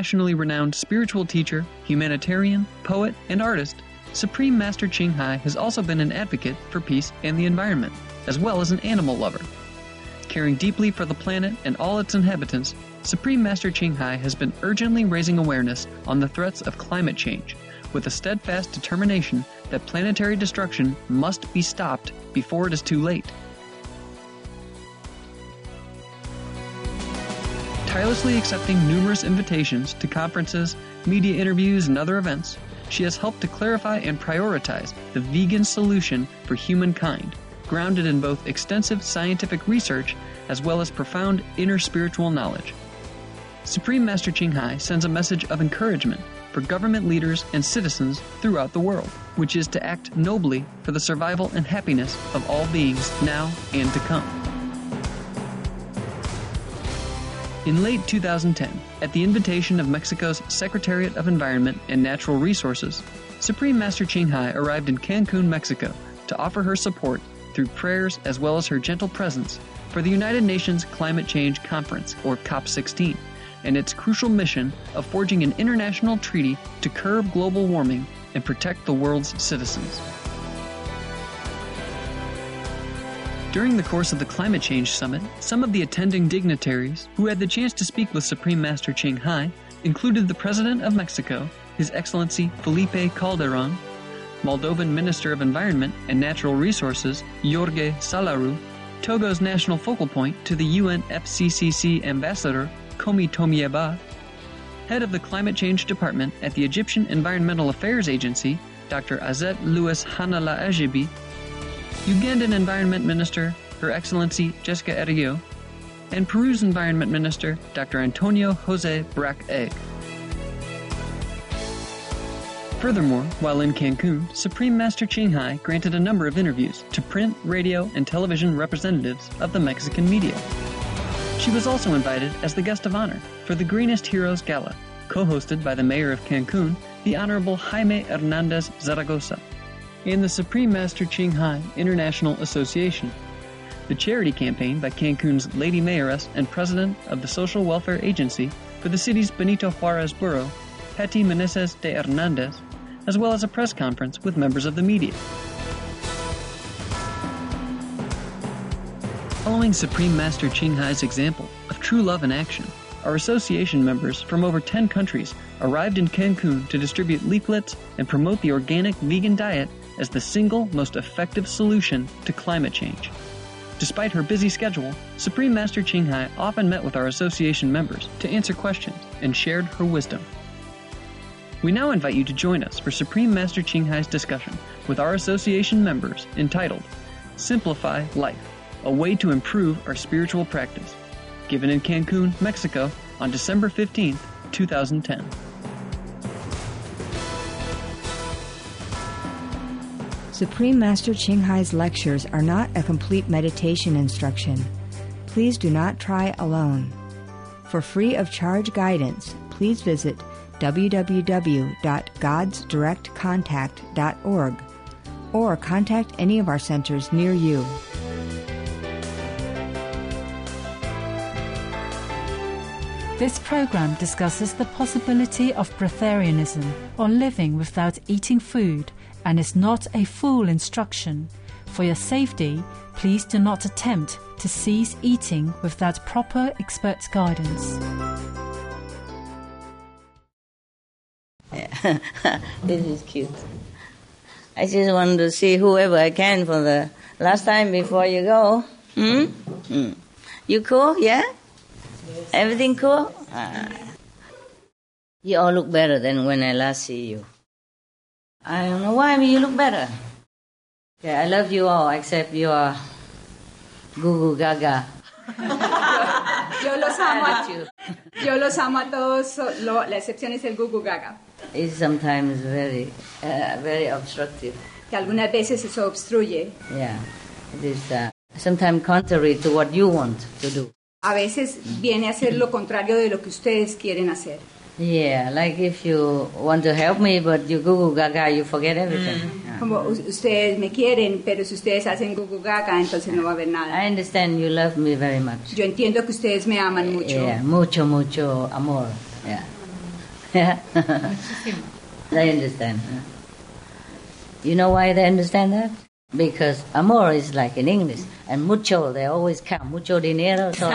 Internationally renowned spiritual teacher, humanitarian, poet, and artist, Supreme Master Ching Hai has also been an advocate for peace and the environment, as well as an animal lover. Caring deeply for the planet and all its inhabitants, Supreme Master Ching Hai has been urgently raising awareness on the threats of climate change, with a steadfast determination that planetary destruction must be stopped before it is too late. Tirelessly accepting numerous invitations to conferences, media interviews, and other events, she has helped to clarify and prioritize the vegan solution for humankind, grounded in both extensive scientific research as well as profound inner spiritual knowledge. Supreme Master Ching Hai sends a message of encouragement for government leaders and citizens throughout the world, which is to act nobly for the survival and happiness of all beings now and to come. In late 2010, at the invitation of Mexico's Secretariat of Environment and Natural Resources, Supreme Master Ching Hai arrived in Cancun, Mexico to offer her support through prayers as well as her gentle presence for the United Nations Climate Change Conference, or COP16 and its crucial mission of forging an international treaty to curb global warming and protect the world's citizens. During the course of the Climate Change Summit, some of the attending dignitaries who had the chance to speak with Supreme Master Ching Hai included the President of Mexico, His Excellency Felipe Calderon, Moldovan Minister of Environment and Natural Resources, Jorge Salaru, Togo's national focal point to the UNFCCC Ambassador, Komi Tomieba, head of the Climate Change Department at the Egyptian Environmental Affairs Agency, Dr. Azet Louis Hanala Ajibi, Ugandan Environment Minister, Her Excellency Jessica Eriyo, and Peru's Environment Minister, Dr. Antonio Jose Brack Egg. Furthermore, while in Cancun, Supreme Master Ching Hai granted a number of interviews to print, radio, and television representatives of the Mexican media. She was also invited as the guest of honor for the Greenest Heroes Gala, co hosted by the mayor of Cancun, the Honorable Jaime Hernandez Zaragoza, and the Supreme Master Ching Hai International Association, the charity campaign by Cancun's Lady Mayoress and President of the Social Welfare Agency for the city's Benito Juarez borough, Patty Meneses de Hernandez, as well as a press conference with members of the media. Following Supreme Master Ching Hai's example of true love in action, our association members from over 10 countries arrived in Cancun to distribute leaflets and promote the organic vegan diet as the single most effective solution to climate change. Despite her busy schedule, Supreme Master Ching Hai often met with our association members to answer questions and shared her wisdom. We now invite you to join us for Supreme Master Ching Hai's discussion with our association members entitled Simplify Life a way to improve our spiritual practice, given in Cancun, Mexico on December 15, 2010. Supreme Master Ching Hai's lectures are not a complete meditation instruction. Please do not try alone. For free of charge guidance, please visit www.godsdirectcontact.org or contact any of our centers near you. This program discusses the possibility of breatharianism or living without eating food and is not a full instruction. For your safety, please do not attempt to cease eating without proper expert guidance. this is cute. I just want to see whoever I can for the last time before you go. Hmm? hmm. You cool? Yeah? Everything cool? Ah. You all look better than when I last see you. I don't know why, but you look better. Yeah, I love you all except your Gugu Gaga. yo los amo a, yo los amo a todos, lo, la excepción es el Gugu Gaga. It's sometimes very, uh, very obstructive. Que algunas veces eso obstruye. Yeah, it is uh, sometimes contrary to what you want to do. a veces viene a ser lo contrario de lo que ustedes quieren hacer. Yeah, like if you want to help me, but you Google Gaga, you forget everything. Mm. Como ustedes me quieren, pero si ustedes hacen Google Gaga, entonces no va a haber nada. I understand you love me very much. Yo entiendo que ustedes me aman mucho. Yeah, mucho, mucho amor. Yeah. Yeah. they understand. You know why they understand that? Because amor is like in English, and mucho, they always count, mucho dinero, so they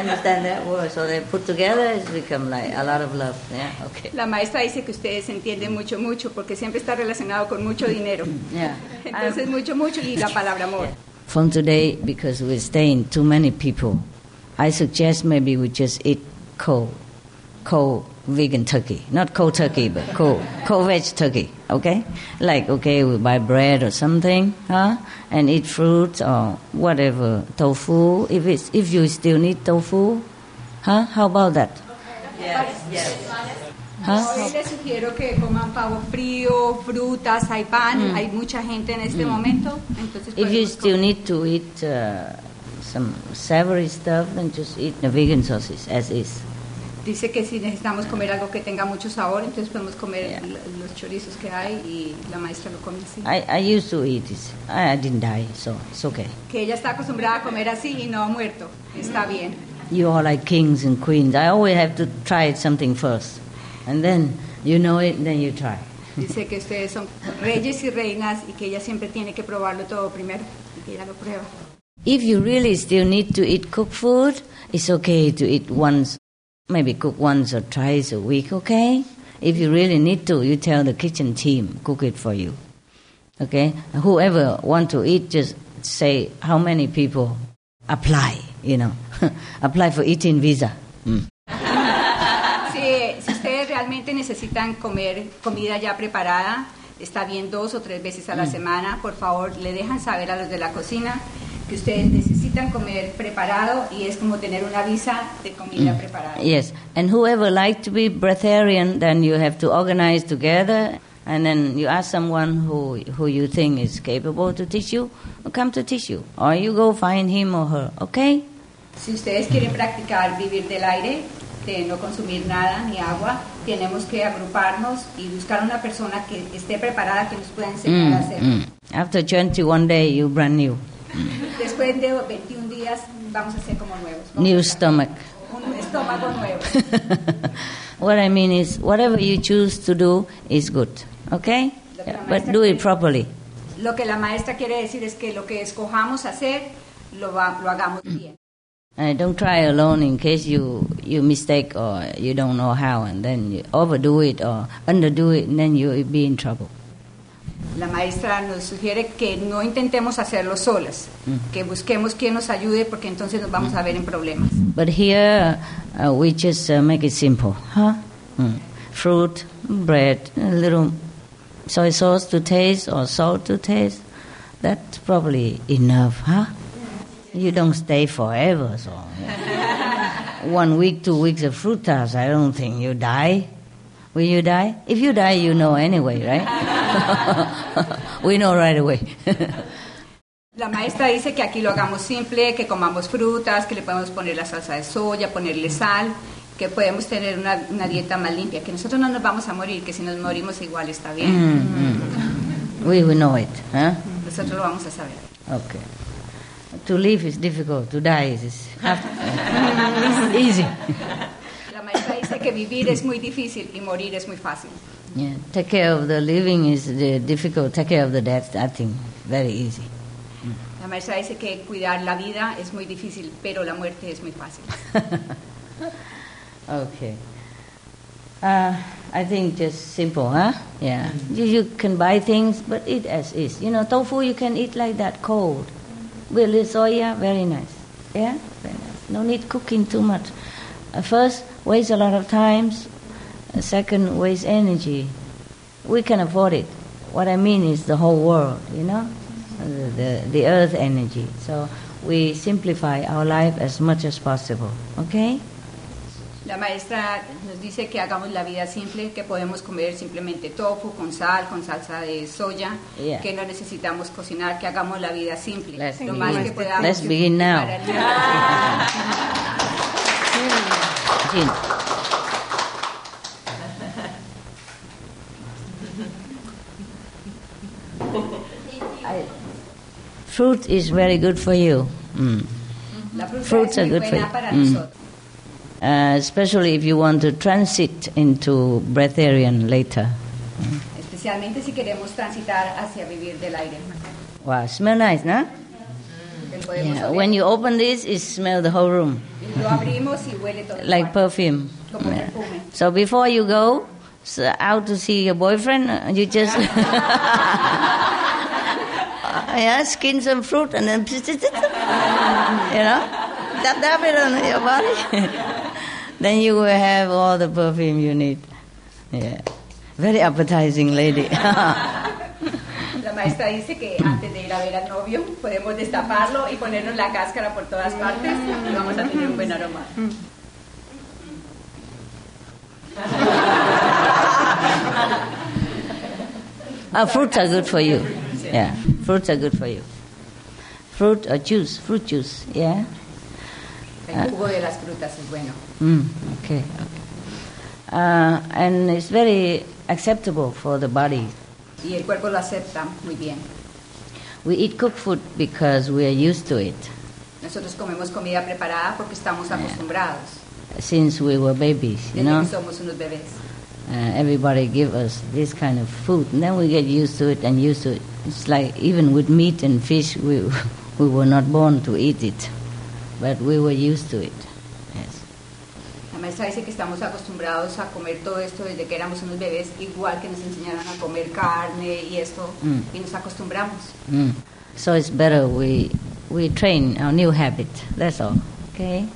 understand that word, so they put together, it's become like a lot of love, yeah, okay. La maestra dice que ustedes entienden mucho, mucho, porque siempre está relacionado con mucho dinero. Yeah. Entonces, mucho, mucho y la palabra amor. From today, because we're staying too many people, I suggest maybe we just eat cold, cold vegan turkey. Not cold turkey, but cold, cold veg turkey, okay? Like, okay, we buy bread or something, huh? And eat fruits or whatever, tofu. If, it's, if you still need tofu, huh? How about that? Huh? Hoy les sugiero que coman pavo frío, frutas, hay pan, hay mucha gente en este momento. Entonces, If you still need to eat uh, some savory stuff, then just eat the vegan sausage as is. Dice que si necesitamos comer algo que tenga mucho sabor, entonces podemos comer Yeah. los chorizos que hay y la maestra lo come así. I, I used to eat this. I, I didn't die, so it's okay. Que ella está acostumbrada a comer así y no ha muerto. Está bien. You are like kings and queens. I always have to try something first. And then you know it, then you try. Dice que ustedes son reyes y reinas y que ella siempre tiene que probarlo todo primero y que ella lo prueba. If you really still need to eat cooked food, it's okay to eat once, maybe cook once or twice a week, okay? If you really need to, you tell the kitchen team, cook it for you. Okay? Whoever want to eat, just say how many people apply, you know. apply for eating visa. Mm. Si, si ustedes realmente necesitan comer comida ya preparada, está bien dos o tres veces a la semana, por favor le dejan saber a los de la cocina que ustedes necesitan comer preparado y es como tener una visa de comida preparada. Yes, and whoever like to be breatharian, then you have to organize together, and then you ask someone who who you think is capable to teach you, or come to teach you, or you go find him or her. Okay? Si ustedes quieren practicar vivir del aire, de no consumir nada ni agua, tenemos que agruparnos y buscar una persona que esté preparada que nos pueda enseñar a Mm, hacer. mm. After 21 day, you brand new, Después de 21 días vamos a ser como nuevos. New stomach. Un estómago nuevo. what I mean is, whatever you choose to do is good. Okay? Yeah, but do it properly. Lo que la maestra quiere decir es que lo que escojamos hacer, lo, va- lo hagamos bien. Uh, don't try alone in case you you mistake or you don't know how, and then you overdo it or underdo it, and then you'll be in trouble. La maestra nos sugiere que no intentemos hacerlo solas, que busquemos quien nos ayude porque entonces nos vamos a ver en problemas. But here uh, we just uh, make it simple, huh? Mm. Fruit, bread, a little soy sauce to taste or salt to taste. That's probably enough, huh? You don't stay forever, so one week, two weeks of fruit tarts. I don't think you die. Will you die? If you die, you know anyway, right? we know right away. La maestra dice que aquí lo hagamos simple, que comamos frutas, que le podemos poner la salsa de soya, ponerle sal, que podemos tener una, una dieta más limpia, que nosotros no nos vamos a morir, que si nos morimos igual está bien. Mm, we will know it, huh? Nosotros lo vamos a saber. Okay. To live is difficult. To die is, easy. La maestra dice que vivir es muy difícil y morir es muy fácil. Yeah. Take care of the living is the difficult. Take care of the death, I think, very easy. La maestra dice que cuidar la vida es muy difícil, pero la muerte es muy fácil. Okay. Uh, I think just simple, huh? Yeah. You, you can buy things, but eat as is. You know, tofu you can eat like that cold. With little soya, very nice. Yeah, very nice. No need cooking too much. Uh, first, waste a lot of times. Second, waste energy. We can afford it. What I mean is the whole world, you know, the, the, the earth energy. So we simplify our life as much as possible. Okay? La maestra nos dice que hagamos la vida simple, que podemos comer simplemente tofu con sal, con salsa de soya, Yeah. que no necesitamos cocinar, que hagamos la vida simple. Let's lo más que podamos. Let's begin now. Fruit is very good for you. Mm. Fruits are good for you. Mm. uh, especially if you want to transit into breatharian later. Especialmente si queremos transitar hacia vivir del aire. Wow, smell nice, no? Que Yeah. When you open this, it smells the whole room Lo abrimos y huele todo. el like perfume. Yeah. So before you go so out to see your boyfriend, uh, you just yeah, skin some fruit and then you know, dab dab it on your body. then you will have all the perfume you need. Yeah, very appetizing lady. La maestra dice que antes de ir a ver al novio podemos destaparlo y ponernos la cáscara por todas partes y vamos a tener un buen aroma. Ah, fruits are good for you. Yeah, fruits are good for you. Fruit or juice, fruit juice. Yeah. El jugo de las frutas es bueno. Mm, okay. okay. Uh, and it's very acceptable for the body. Y el cuerpo lo acepta muy bien. We eat cooked food because we are used to it Nosotros comemos comida preparada porque estamos acostumbrados. since we were babies. You Desde know, que somos unos bebés. Uh, everybody give us this kind of food, and then we get used to it and used to it. It's like even with meat and fish, we we were not born to eat it, but we were used to it. Yes. La maestra dice que estamos acostumbrados a comer todo esto desde que éramos unos bebés, igual que nos enseñaron a comer carne y esto, Mm. y nos acostumbramos. Mm. So it's better we we train our new habit. That's all. Okay,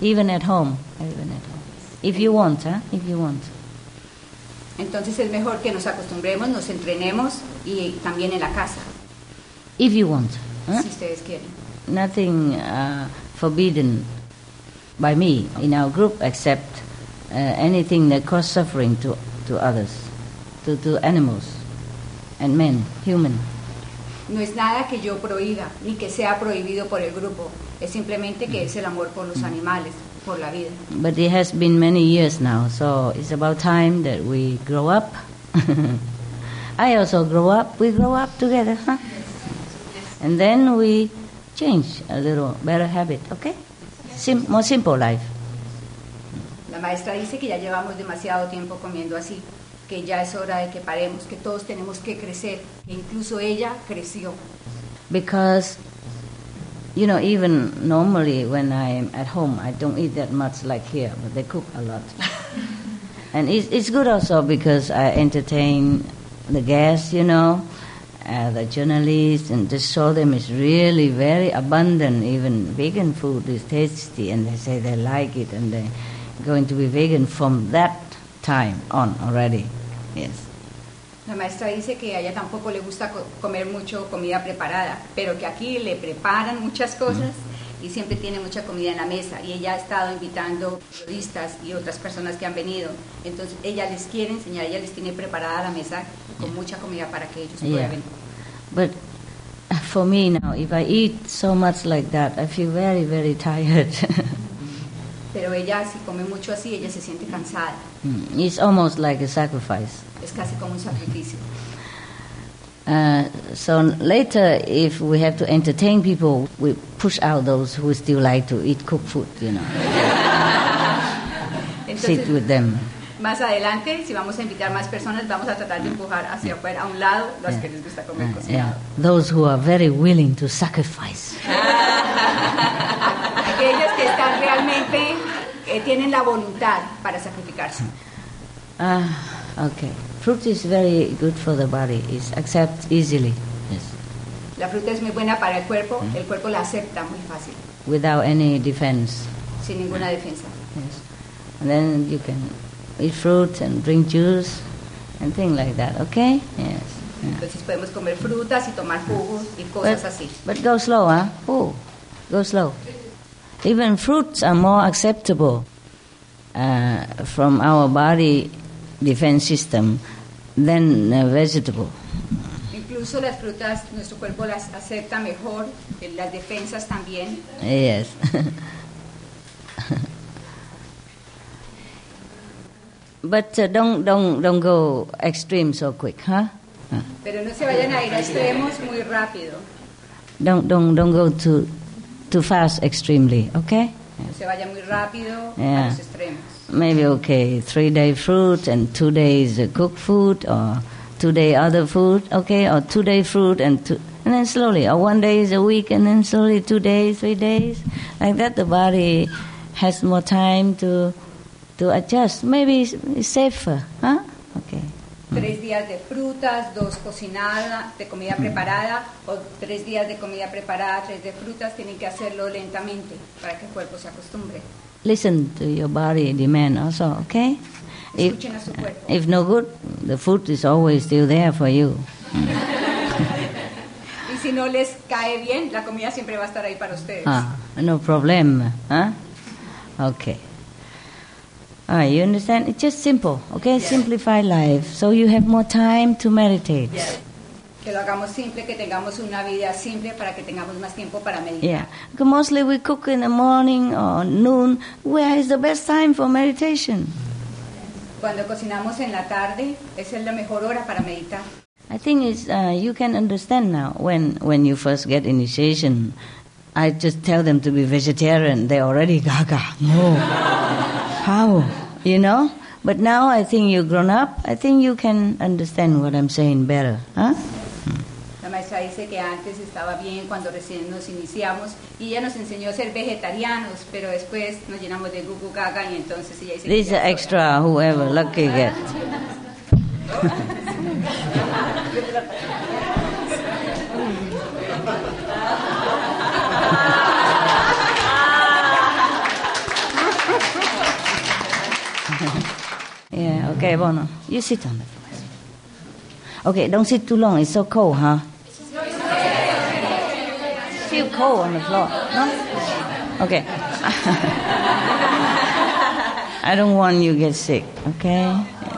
even at home, even at home. If you want, huh? If you want. Entonces es mejor que nos acostumbremos, nos entrenemos y también en la casa, If you want. Huh? si ustedes quieren. Nothing uh, forbidden by me in our group except uh, anything that cause suffering to to others, to to animals, and men, human. No es nada que yo prohíba, ni que sea prohibido por el grupo, es simplemente que es el amor por los animales, por la vida. But it has been many years now, so it's about time that we grow up. I also grow up. We grow up together, huh? And then we change a little better habit, okay? Sim- more simple life. La maestra dice que ya llevamos demasiado tiempo comiendo así, que ya es hora de que paremos, que todos tenemos que crecer, que incluso ella creció. Because, you know, even normally when I'm at home, I don't eat that much like here, but they cook a lot. and it's, it's good also because I entertain the guests, you know, uh, the journalists, and just show them it's really very abundant. Even vegan food is tasty, and they say they like it, and they're going to be vegan from that time on already. Yes. La maestra dice que a ella tampoco le gusta co- comer mucho comida preparada, pero que aquí le preparan muchas cosas y siempre tiene mucha comida en la mesa. Y ella ha estado invitando periodistas y otras personas que han venido. Entonces ella les quiere enseñar, ella les tiene preparada la mesa con mucha comida para que ellos Yeah. puedan venir. But for me now, if I eat so much like that, I feel very, very tired. Pero ella si come mucho así, ella se siente cansada. Mm, it's almost like a sacrifice. Es casi como un sacrificio. Uh, so later, if we have to entertain people, we push out those who still like to eat cooked food, you know, sit Entonces, with them. más adelante, si vamos a invitar más personas, vamos a tratar de empujar hacia afuera, a un lado, los que les gusta comer Uh, cocinado. yeah, those who are very willing to sacrifice. Aquellos que están realmente, eh, tienen la voluntad para sacrificarse. Ah, okay. Fruit is very good for the body. It's accept easily. Yes. La fruta es muy buena para el cuerpo, Mm. el cuerpo la acepta muy fácil, without any defense. sin ninguna defensa. Yes. And then you can eat fruit and drink juice and things like that, okay? Yes. Entonces podemos comer frutas y tomar jugos y cosas But, así. but go slow, huh? Oh, go slow. Even fruits are more acceptable uh, from our body defense system than a vegetable. Incluso las frutas, nuestro cuerpo las acepta mejor, eh, las defensas también. Yes. but uh, don't don't don't go extreme so quick, huh? Huh. Pero no se vayan a ir a extremos muy rápido. Don't don't don't go too too fast extremely, okay? Se vaya muy rápido Yeah. a los extremos. Maybe okay, three day fruit and two days cooked food, or two day other food, okay, or two day fruit and two, and then slowly, or one day is a week and then slowly two days, three days, like that. The body has more time to to adjust. Maybe it's, it's safer, huh? Okay. Tres días de frutas, dos cocinadas, de comida preparada, o tres días de comida preparada, tres de frutas, tienen que hacerlo lentamente para que el cuerpo se acostumbre. Listen to your body demand also, okay? If, Escuchen a su cuerpo. if no good, the food is always still there for you. Y si no les cae bien, la comida siempre va a estar ahí para ustedes. Ah, no problem, huh? Okay. Ah, you understand? It's just simple, okay? Simplify life, so you have more time to meditate. Que lo hagamos simple, que tengamos una vida simple para que tengamos más tiempo para meditar. Yeah, because mostly we cook in the morning or noon. Where is the best time for meditation? Cuando cocinamos en la tarde, esa es la mejor hora para meditar. I think it's uh, you can understand now. When when you first get initiation, I just tell them to be vegetarian. They already gaga. No, how you know? But now I think you're grown up. I think you can understand what I'm saying better, huh? La maestra dice que antes estaba bien cuando recién nos iniciamos y ella nos enseñó a ser vegetarianos, pero después nos llenamos de gugu gaga y entonces ella dice que This is ya extra. Whoever lucky get. yeah. Okay, Bono. You sit on the floor. Okay, don't sit too long. It's so cold, huh? Feel cold on the floor, no? Okay. I don't want you to get sick, okay?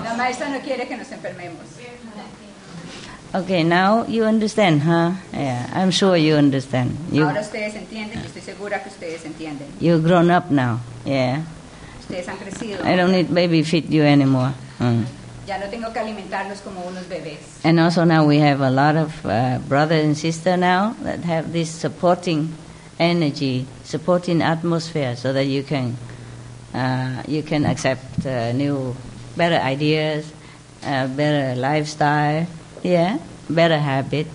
La maestra no quiere que nos enfermemos. Okay, now you understand, huh? Yeah, I'm sure you understand. You, Ahora ustedes entienden, estoy segura que ustedes entienden. you're grown up now, yeah. Crecido. I don't need baby feed you anymore. Mm. Ya no tengo que alimentarlos como unos bebés. And also now we have a lot of uh, brothers and sisters now that have this supporting energy, supporting atmosphere, so that you can uh, you can accept uh, new, better ideas, uh, better lifestyle, yeah, better habit.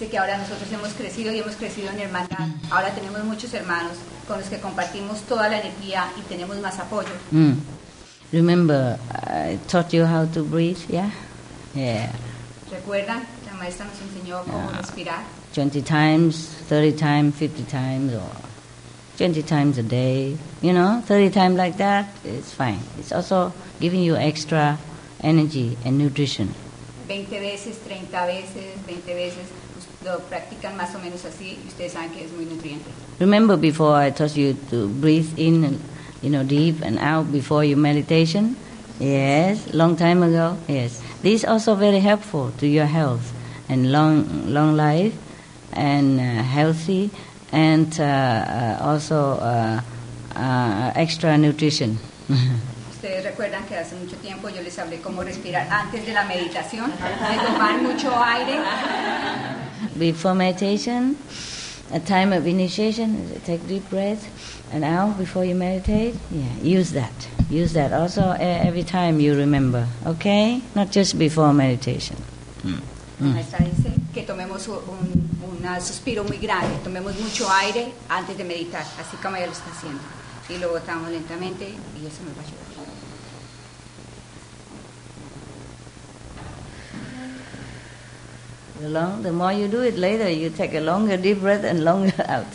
Dice que ahora nosotros hemos crecido y hemos crecido en hermandad. Ahora tenemos muchos hermanos con los que compartimos toda la energía y tenemos más apoyo. Mm. Remember, I taught you how to breathe, yeah? Yeah. ¿Recuerdan? La maestra nos enseñó cómo respirar. 20 times, 30 times, 50 times, or 20 times a day. You know, 30 times like that, it's fine. It's also giving you extra energy and nutrition. 20 veces, 30 veces, 20 veces. Remember before I taught you to breathe in, and, you know, deep and out before your meditation? Yes, long time ago. Yes, this is also very helpful to your health and long, long life, and uh, healthy, and uh, uh, also uh, uh, extra nutrition. Ustedes recuerdan que hace mucho tiempo yo les hablé cómo respirar antes de la meditación, de tomar mucho aire. before meditation, a time of initiation, take deep breath and out before you meditate. Yeah, use that. Use that also e- every time you remember. Okay, not just before meditation. La maestra dice que tomemos un, un suspiro muy grande, tomemos mucho aire antes de meditar, así como ella lo está haciendo. Y lo botamos lentamente y eso nos va a ayudar. The, long, the more you do it later, you take a longer deep breath and longer out.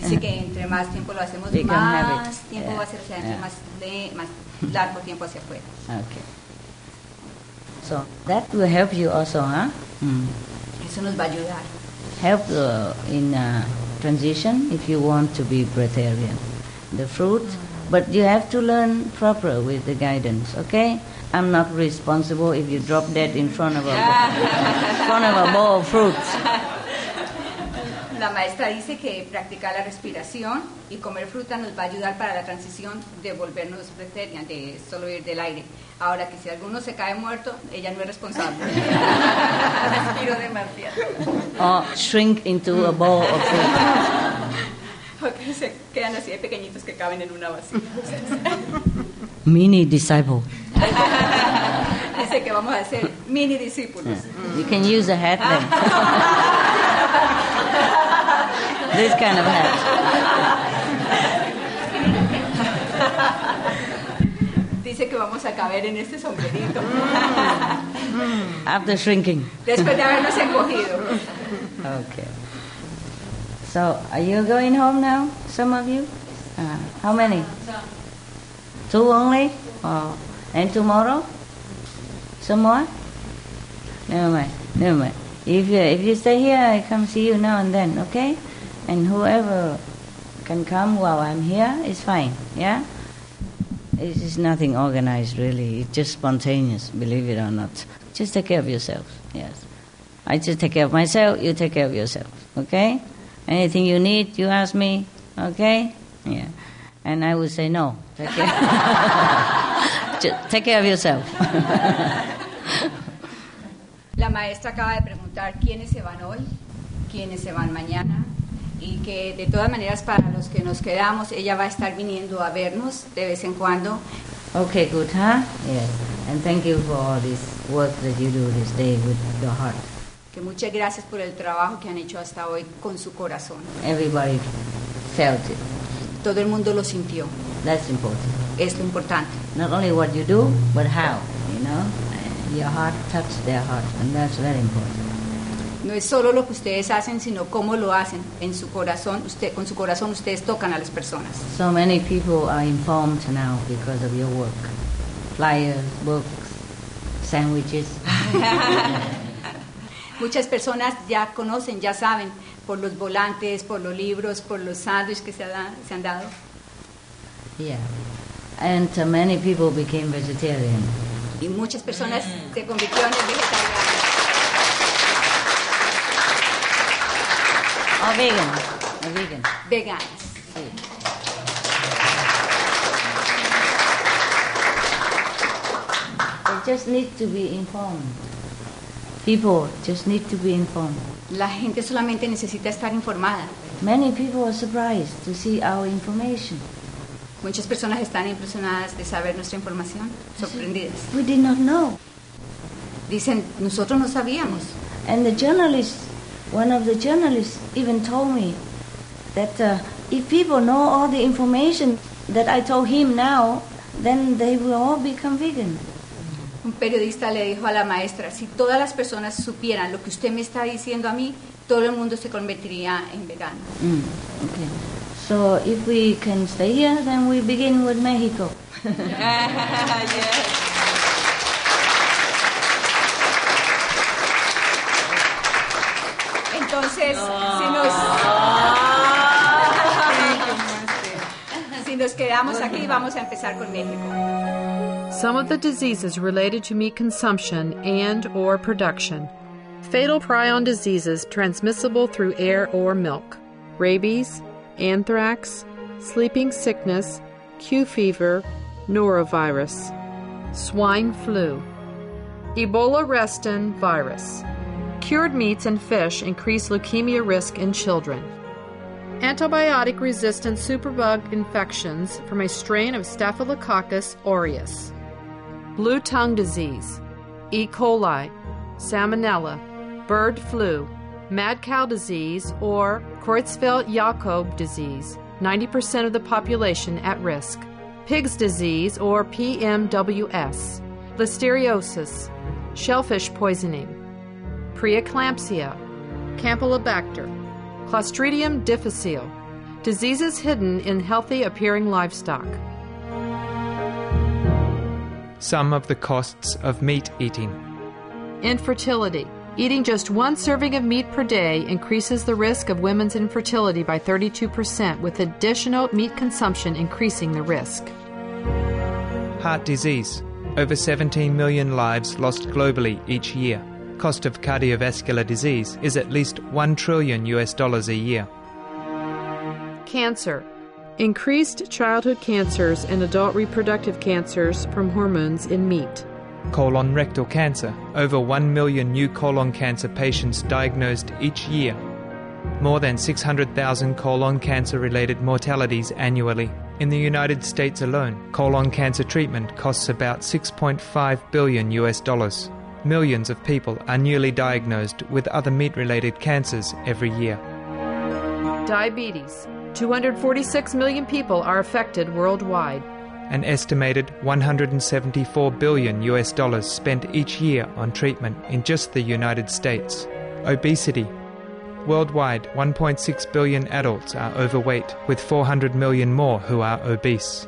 Dice que entre más tiempo lo hacemos, Become más tiempo Yeah. va a ser hacia adentro, Yeah. más, de- más largo tiempo hacia afuera. Okay. So that will help you also, huh? Mm. Eso nos va a ayudar. help uh, in uh, transition if you want to be breatharian. The fruit, but you have to learn proper with the guidance. Okay, I'm not responsible if you drop dead in front of a in front of a bowl of fruits. La maestra dice que practicar la respiración y comer fruta nos va a ayudar para la transición de volvernos vegetarian, de solo ir del aire. Ahora que si alguno se cae muerto, ella no es responsable. Respiro demasiado. Or shrink into a bowl of fruit. Porque se quedan así de pequeñitos que caben en una vasija. Mini disciple. Dice que vamos a ser mini discípulos. You can use a hat then. this kind of hat. Dice que vamos a caber en este sombrerito. After shrinking. Después de habernos encogido. Okay. So, are you going home now? Some of you? Uh, how many? Two only? Oh. And tomorrow? Some more? Never mind. Never mind. If you, if you stay here, I come see you now and then, okay? And whoever can come while I'm here is fine, yeah? It is nothing organized, really. It's just spontaneous, believe it or not. Just take care of yourself, yes. I just take care of myself, you take care of yourself, okay? Anything you need, you ask me, okay? Yeah. And I would say no. Take care, just take care of yourself. La maestra acaba de preguntar quiénes se van hoy, quiénes se van mañana y que de todas maneras para los que nos quedamos ella va a estar viniendo a vernos de vez en cuando. okay, good, huh? Yes. And thank you for all this work that you do this day with your heart. Que muchas gracias por el trabajo que han hecho hasta hoy con su corazón. Everybody felt it. Todo el mundo lo sintió. That's important. Es lo importante. Not only what you do, but how, you know? Your heart touched their heart, and that's very important. No es solo lo que ustedes hacen, sino cómo lo hacen. En su corazón, usted, con su corazón ustedes tocan a las personas. So many people are informed now because of your work. Flyers, books, sandwiches. Muchas personas ya conocen, ya saben, por los volantes, por los libros, por los sándwiches que se, ha- se han dado. yeah. And uh, many people became vegetarian. Y muchas personas se convirtieron en vegetarianos. Or vegan. Or vegan. veganas. They just need to be informed. People just need to be informed. La gente solamente necesita estar informada. Many people are surprised to see our information. Muchas personas están impresionadas de saber nuestra información, sorprendidas. We did not know. Dicen, nosotros no sabíamos. And the journalist, one of the journalists even told me that uh, if people know all the information that I told him now, then they will all become vegan. Un periodista le dijo a la maestra, si todas las personas supieran lo que usted me está diciendo a mí, todo el mundo se convertiría en vegano. Mm, okay. So if we can stay here, then we begin with Mexico. Entonces, si nos... si nos quedamos aquí, vamos a empezar con México. Some of the diseases related to meat consumption and or production. Fatal prion diseases transmissible through air or milk. Rabies, anthrax, sleeping sickness, Q fever, norovirus. Swine flu. Ebola Reston virus. Cured meats and fish increase leukemia risk in children. Antibiotic resistant superbug infections from a strain of Staphylococcus aureus. Blue tongue disease, E. coli, salmonella, bird flu, mad cow disease, or Creutzfeldt-Jakob disease, 90% of the population at risk. Pigs disease, or PMWS, listeriosis, shellfish poisoning, preeclampsia, Campylobacter, Clostridium difficile, diseases hidden in healthy appearing livestock. Some of the costs of meat eating. Infertility. Eating just one serving of meat per day increases the risk of women's infertility by 32%, with additional meat consumption increasing the risk. Heart disease. Over 17 million lives lost globally each year. Cost of cardiovascular disease is at least 1 trillion US dollars a year. Cancer. Increased childhood cancers and adult reproductive cancers from hormones in meat. Colon rectal cancer. Over 1 million new colon cancer patients diagnosed each year. more than 600,000 colon cancer related mortalities annually. In the United States alone, colon cancer treatment costs about 6.5 billion US dollars. Millions of people are newly diagnosed with other meat related cancers every year. Diabetes. 246 million people are affected worldwide. An estimated 174 billion US dollars spent each year on treatment in just the United States. Obesity. Worldwide, 1.6 billion adults are overweight, with 400 million more who are obese.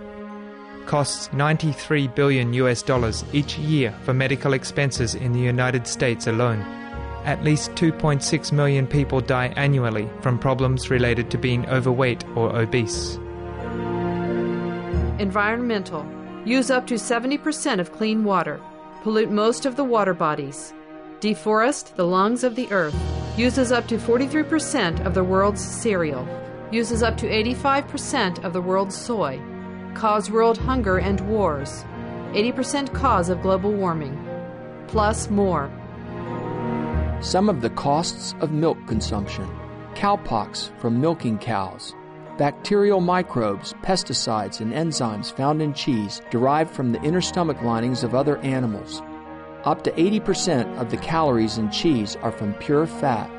Costs 93 billion US dollars each year for medical expenses in the United States alone. At least 2.6 million people die annually from problems related to being overweight or obese. Environmental. Use up to 70% of clean water. Pollute most of the water bodies. Deforest the lungs of the earth. Uses up to 43% of the world's cereal. Uses up to 85% of the world's soy. Cause world hunger and wars. 80% cause of global warming. Plus more. Some of the costs of milk consumption cowpox from milking cows, bacterial microbes, pesticides, and enzymes found in cheese derived from the inner stomach linings of other animals. Up to 80% of the calories in cheese are from pure fat.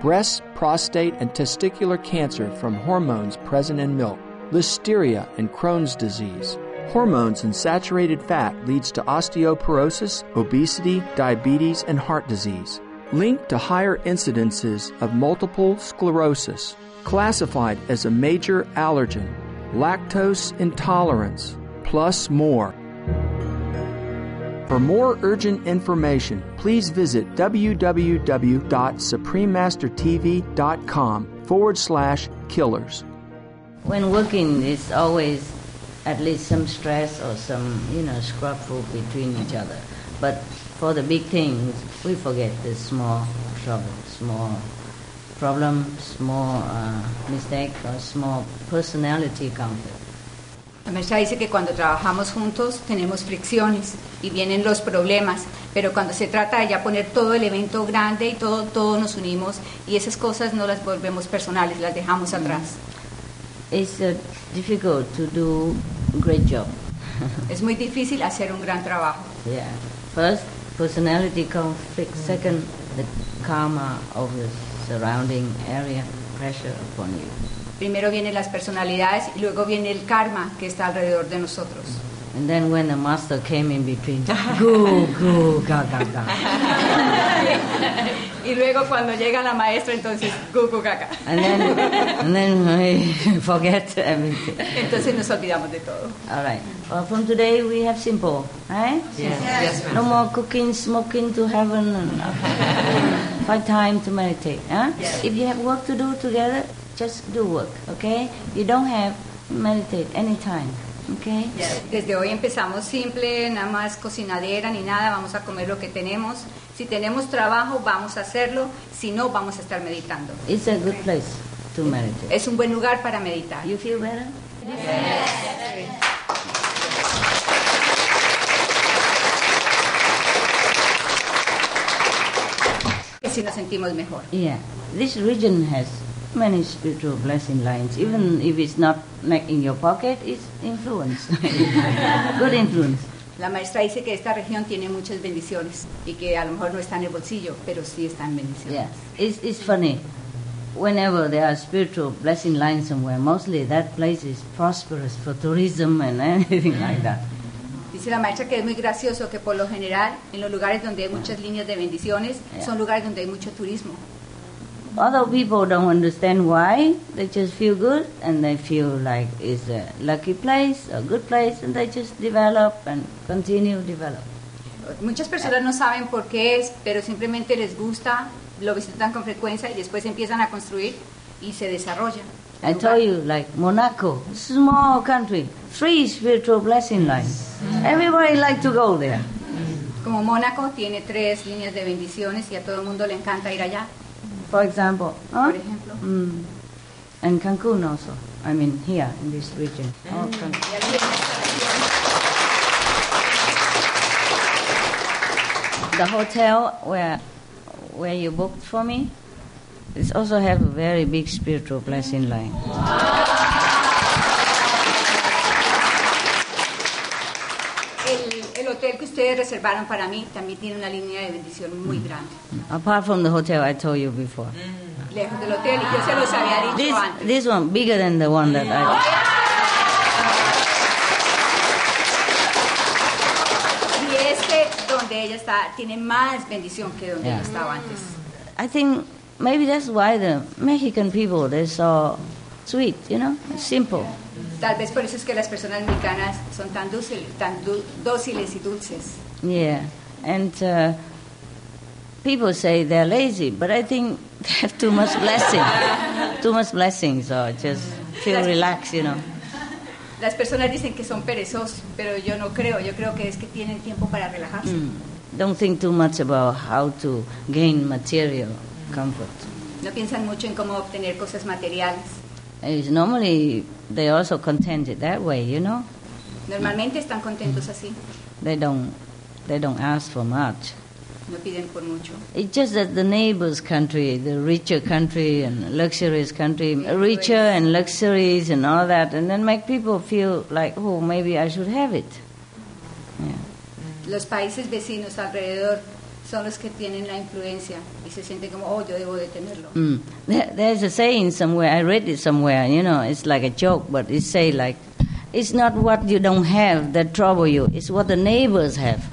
Breast, prostate, and testicular cancer from hormones present in milk. Listeria and Crohn's disease. Hormones and saturated fat leads to osteoporosis, obesity, diabetes, and heart disease. Linked to higher incidences of multiple sclerosis, classified as a major allergen, lactose intolerance, plus more. For more urgent information, please visit www.suprememastertv.com forward slash killers. When working, it's always at least some stress or some, you know, scrapful between each other. But for the big things, we forget the small trouble, small problem, small uh, mistake, or small personality conflict. La maestra dice que cuando trabajamos juntos tenemos fricciones y vienen los problemas, pero cuando se trata de ya poner todo el evento grande y todo, todos nos unimos y esas cosas no las volvemos personales, las dejamos atrás. It's uh, difficult to do a great job. Es muy difícil hacer un gran trabajo. Yeah. First, personality conflict. Second, the karma of the surrounding area pressure upon you. Primero vienen las personalidades y luego viene el karma que está alrededor de nosotros. And then when the master came in between, go, go, ga, ga, ga. y luego cuando llega la maestra, entonces, gugu gaga. And then, and then I forget everything. Entonces nos olvidamos de todo. All right. Well, from today we have simple, right? Yes, No more cooking, smoking to heaven, and find time to meditate. Huh? If you have work to do together, just do work, okay? You don't have, meditate anytime, okay? Desde hoy empezamos simple, nada más cocinadera ni nada, vamos a comer lo que tenemos. Si tenemos trabajo, vamos a hacerlo, si no, vamos a estar meditando. It's a good place to meditate. Es un buen lugar para meditar. You feel better? Que si nos sentimos mejor. Yeah. This region has many spiritual blessing lines. Even if it's not like in your pocket, it's influence. good influence. La maestra dice que esta región tiene muchas bendiciones y que a lo mejor no está en el bolsillo, pero sí está en bendiciones. Yeah. It's, it's funny. Whenever there are spiritual blessing lines somewhere, mostly that place is prosperous for tourism and anything like that. Dice la maestra que es muy gracioso que por lo general en los lugares donde hay muchas líneas de bendiciones son lugares donde hay mucho turismo. Other people don't understand why. They just feel good and they feel like it's a lucky place, a good place, and they just develop and continue develop. Muchas personas no saben por qué es, pero simplemente les gusta, lo visitan con frecuencia y después empiezan a construir y se desarrollan. I told you, like Monaco, small country, three spiritual blessing lines. Everybody like to go there. Como Mónaco tiene tres líneas de bendiciones y a todo el mundo le encanta ir allá. For example, huh? Por ejemplo. Mm. And Cancun also. I mean, here in this region. Oh, Cancun. The hotel where where you booked for me, It also have a very big spiritual blessing line. El, hotel que ustedes reservaron para mí también tiene una línea de bendición muy grande. Apart from the hotel I told you before. Lejos del hotel, y yo se los había dicho This, antes. this one bigger than the one that I. Y este, donde ella está, tiene más bendición que donde Yeah. ella estaba antes. I think maybe that's why the Mexican people they're so sweet, you know, simple. Tal vez por eso es que las personas mexicanas son tan, tan du- dóciles y dulces. Yeah, and uh, people say they're lazy, but I think they have too much blessing, too much blessing, so just feel relaxed, you know. Las personas dicen que son perezosos, pero yo no creo. Yo creo que es que tienen tiempo para relajarse. Mm. Don't think too much about how to gain material comfort. No piensan mucho en cómo obtener cosas materiales. It's normally they also contented that way, you know. Normalmente están contentos así, They don't, they don't ask for much. no piden por mucho. It's just that the neighbor's country, the richer country and luxurious country, richer and luxuries and all that, and then make people feel like, oh, maybe I should have it. Yeah. Los países vecinos alrededor son los que tienen la influencia y se sienten como, oh, yo debo de tenerlo. Mm. There, there's a saying somewhere, I read it somewhere, you know, it's like a joke, but it say like, it's not what you don't have that trouble you, it's what the neighbors have.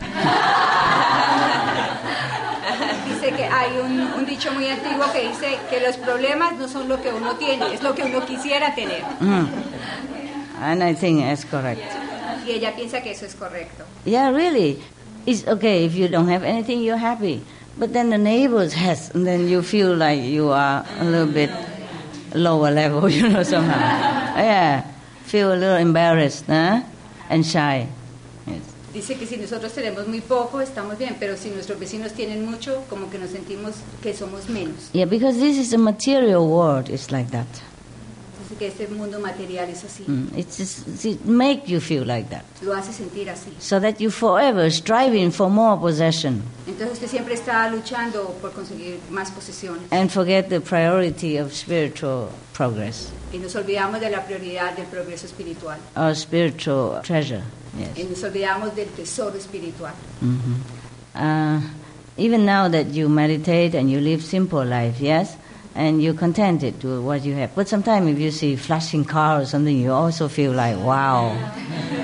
Dice que hay un, un dicho muy antiguo que dice que los problemas no son lo que uno tiene, es lo que uno quisiera tener. Mm. And I think that's correct. Y ella piensa que eso es correcto. Yeah, really. It's okay if you don't have anything, you're happy. But then the neighbors has, and then you feel like you are a little bit lower level, you know, somehow. yeah, feel a little embarrassed, huh? And shy. Yes. Dice que si nosotros tenemos muy poco, estamos bien, pero si nuestros vecinos tienen mucho, como que nos sentimos que somos menos. Yeah, because this is a material world. It's like that. Que este mundo material es así, Mm. It's just, it make you feel like that, lo hace sentir así. so that you forever striving for more possession Entonces usted siempre está luchando por conseguir más posesiones. and forget the priority of spiritual progress Y nos olvidamos de la prioridad del progreso espiritual. or spiritual treasure. Yes. Y nos olvidamos del tesoro espiritual. Mhm. Uh, even now that you meditate and you live simple life, yes, and you're contented with what you have. But sometimes if you see flashing car or something, you also feel like, wow,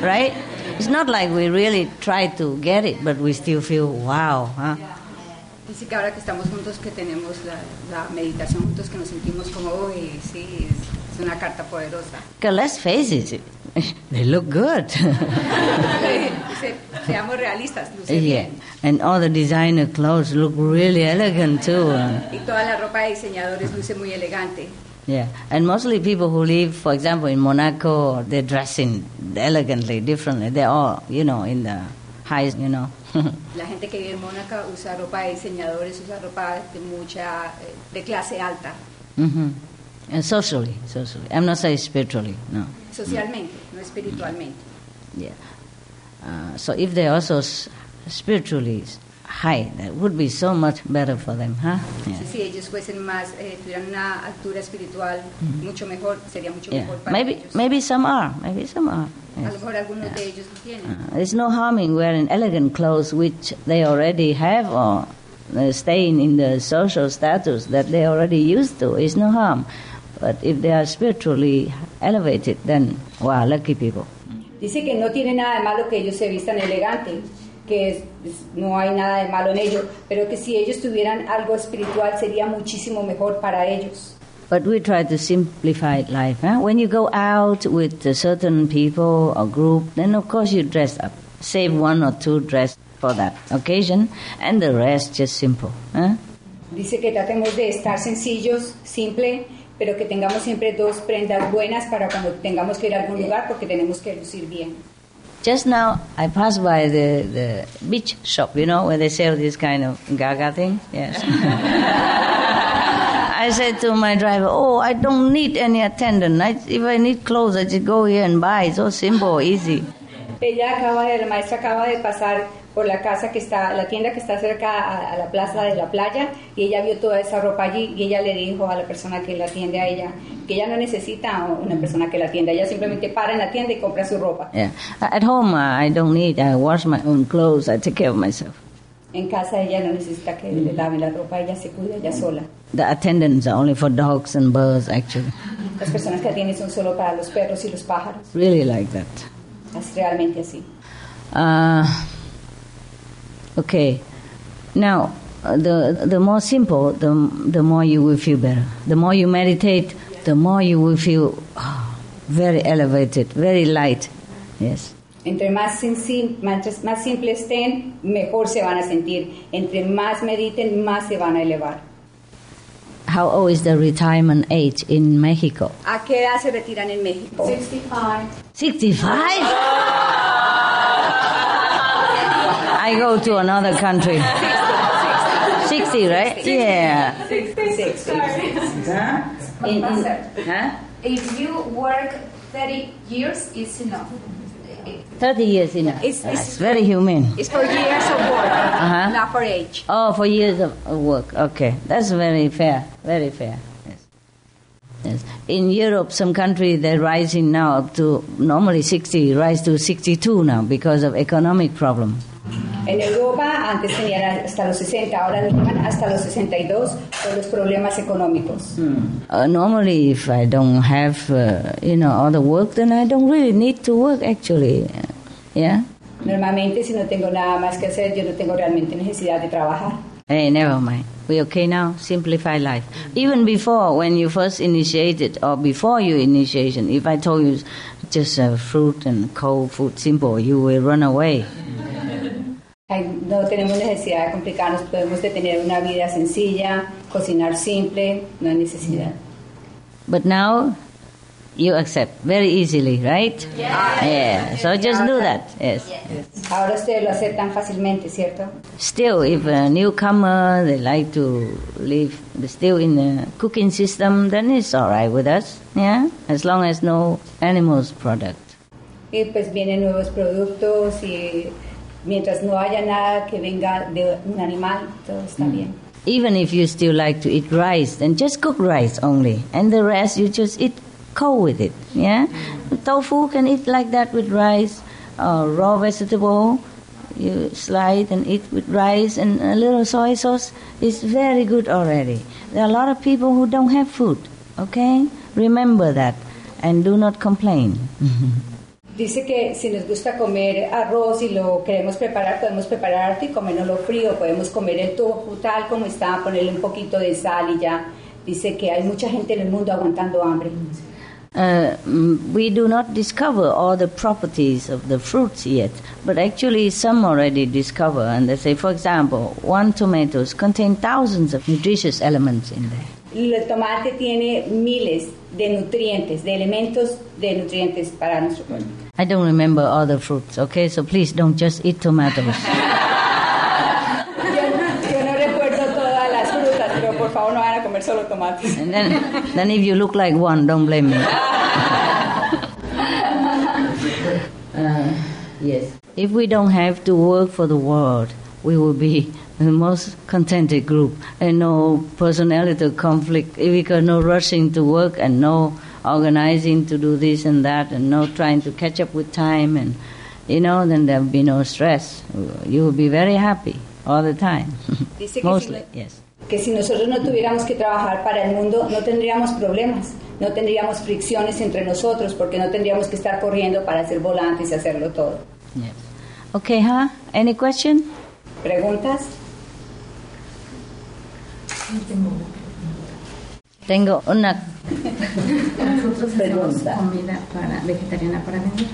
right? It's not like we really try to get it, but we still feel, wow, huh? Dice que ahora que estamos juntos, que tenemos la meditación juntos, que nos sentimos como, uy, sí, es, una carta poderosa. Because let's face it, they look good. Seamos realistas, luce yeah, bien. and all the designer clothes look really elegant too. Y toda la ropa de diseñadores luce muy elegante. Yeah, and mostly people who live, for example, in Monaco, they're dressing elegantly, differently. They're all, you know, in the highest, you know. La gente que vive en Mónaco usa ropa de diseñadores, usa ropa de mucha, eh, de clase alta, hmm And socially, socially. I'm not saying spiritually, no. socialmente, no espiritualmente. Yeah. Uh, so if they're also spiritually high, that would be so much better for them, huh? Yeah. Si, si ellos fuesen más, eh, tuvieran una altura espiritual mucho mejor, sería mucho Yeah. mejor para Maybe, ellos. maybe some are. Maybe some are. A Yes. lo mejor algunos de ellos lo tienen. Uh, there's no harm in wearing elegant clothes which they already have or uh, staying in the social status that they already used to. It's no harm. But if they are spiritually elevated, then, wow, lucky people. Dice que no tiene nada de malo que ellos se vistan elegante, que es- es- no hay nada de malo en ello, pero que si ellos tuvieran algo espiritual sería muchísimo mejor para ellos. But we try to simplify life. Huh? When you go out with a certain people or group, then of course you dress up. Save one or two dress for that occasion, and the rest just simple. Huh? Dice que tratemos de estar sencillos, simple, pero que tengamos siempre dos prendas buenas para cuando tengamos que ir a algún lugar porque tenemos que lucir bien. Just now, I passed by the, the beach shop, you know, where they sell this kind of gaga thing. Yes. I said to my driver, "Oh, I don't need any attendant. I, if I need clothes, I just go here and buy. It's so simple, easy." Ella acaba de, la maestra acaba de pasar por la casa que está, la tienda que está cerca a, a la plaza de la playa y ella vio toda esa ropa allí y ella le dijo a la persona que la atiende a ella que ella no necesita una persona que la atienda, ella simplemente para en la tienda y compra su ropa. Yeah. At home, uh, I don't need. I wash my own clothes. I take care of myself. En casa ella no necesita que le laven la ropa, ella se cuida ella sola. The attendants are only for dogs and birds, actually. Las personas que atienden son solo para los perros y los pájaros. Really like that. Es realmente así. Uh, okay. Now, uh, the the more simple, the the more you will feel better. The more you meditate, the more you will feel very elevated, very light. Yes. Entre más, sensi- más, más simple estén, mejor se van a sentir. Entre más mediten, más se van a elevar. How old is the retirement age in Mexico? ¿A qué edad se retiran en México? 65. 65? I go to another country. 60, right? Yeah. In- in- huh? If you work 30 years, it's enough. 30 years enough. It's- it's- That's very humane. It's for years of work, Uh-huh. not for age. Oh, for years of of work. Okay, that's very fair. Very fair. Yes. Yes. In Europe, some countries they're rising now up to normally 60, rise to 62 now because of economic problem. En Europa antes tenían hasta los 60, ahora llegan hasta los 62 por los problemas económicos. Uh, normally, if I don't have, uh, you know, all the work, then I don't really need to work. Actually, yeah. Normalmente si no tengo nada más que hacer, yo no tengo realmente necesidad de trabajar. Hey, never mind. We okay now? Simplify life. Even before, when you first initiated, or before your initiation, if I told you just uh, fruit and cold food, simple, you will run away. No tenemos necesidad de complicarnos, podemos de tener una vida sencilla, cocinar simple, no hay necesidad. But now, you accept very easily, right? Yeah. So just do that. Yes. Ahora ustedes lo aceptan fácilmente, ¿cierto? Still, if a newcomer they like to live still in the cooking system, then it's all right with us. Yeah, as long as no animals product. Y pues vienen nuevos productos y mientras no haya nada que venga de un animal, todo está bien. Even if you still like to eat rice, then just cook rice only, and the rest you just eat cold with it. Yeah, tofu can eat like that with rice, uh, raw vegetable. You slide and eat with rice and a little soy sauce is very good already. There are a lot of people who don't have food. Okay, remember that, and do not complain. Dice que si nos gusta comer arroz y lo queremos preparar, podemos preparar y comerlo frío, podemos comer el tofu tal como está, ponerle un poquito de sal y ya. Dice que hay mucha gente en el mundo aguantando hambre. Uh, mm, we do not discover all the properties of the fruits yet, but actually some already discover. And they say, for example, one tomatoes contain thousands of nutritious elements in there. El tomate tiene miles de nutrientes, de elementos de nutrientes para nuestro cuerpo. I don't remember all the fruits, okay? So please don't just eat tomatoes. Yo, yo no recuerdo todas las frutas, pero por favor no van a comer solo tomates. and then, then if you look like one, don't blame me. Uh, yes. If we don't have to work for the world, we will be the most contented group. And no personality conflict because no rushing to work and no organizing to do this and that and no trying to catch up with time and you know then there'll be no stress. You will be very happy all the time. Dice que si mostly no- yes. que si nosotros no tuviéramos que trabajar para el mundo, no tendríamos problemas, no tendríamos fricciones entre nosotros, porque no tendríamos que estar corriendo para hacer volantes y hacerlo todo. yes. Okay huh? Any question ¿Preguntas? tengo una Nosotros hacemos comida para, vegetariana para vender.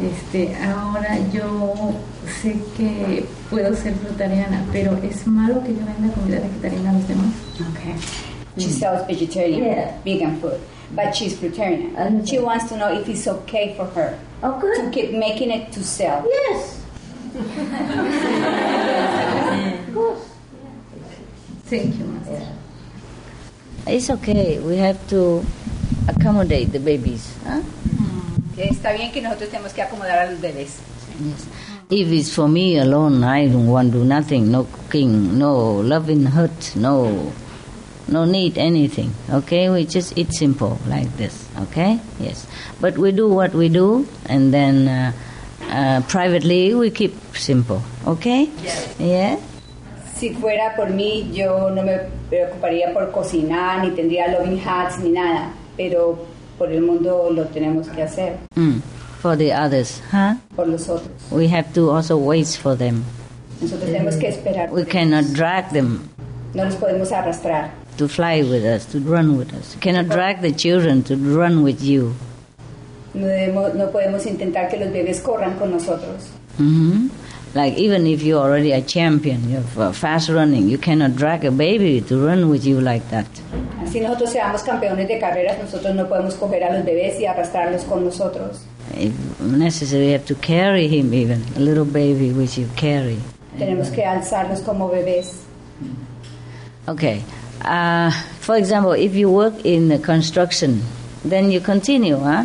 Este, ahora yo sé que puedo ser frutariana, pero es malo que yo venda comida vegetariana a los demás. Okay. She sells vegetarian, Yeah. vegan food, but she's fruitarian. She wants to know if it's okay for her Oh, to keep making it to sell. Yes. Of course. Thank you, Master. it's okay we have to accommodate the babies huh? Está bien que nosotros tenemos que acomodar a los bebés. Yes. If it's for me alone, I don't want to do nothing, no cooking, no Loving Hut, no no need anything. Okay, we just eat simple like this. Okay, yes. But we do what we do, and then uh, uh, privately we keep simple. Okay. Yes. Yeah. Si fuera por mí, yo no me preocuparía por cocinar, ni tendría Loving Huts, ni nada. Pero por el mundo lo tenemos que hacer. Mm. For the others, huh? Por los otros. We have to also wait for them. Nosotros tenemos que esperar. We cannot drag them No los podemos arrastrar. to fly with us, to run with us. You cannot drag the children to run with you. No, debemos- no podemos intentar que los bebés corran con nosotros. hmm Like even if you're already a champion, you're fast running, you cannot drag a baby to run with you like that. Así nosotros seamos campeones de carreras, nosotros no podemos coger a los bebés y arrastrarlos con nosotros. If necessary, you have to carry him even, a little baby which you carry. Tenemos que alzarlos como bebés. Okay. Uh, for example, if you work in the construction, then you continue, huh?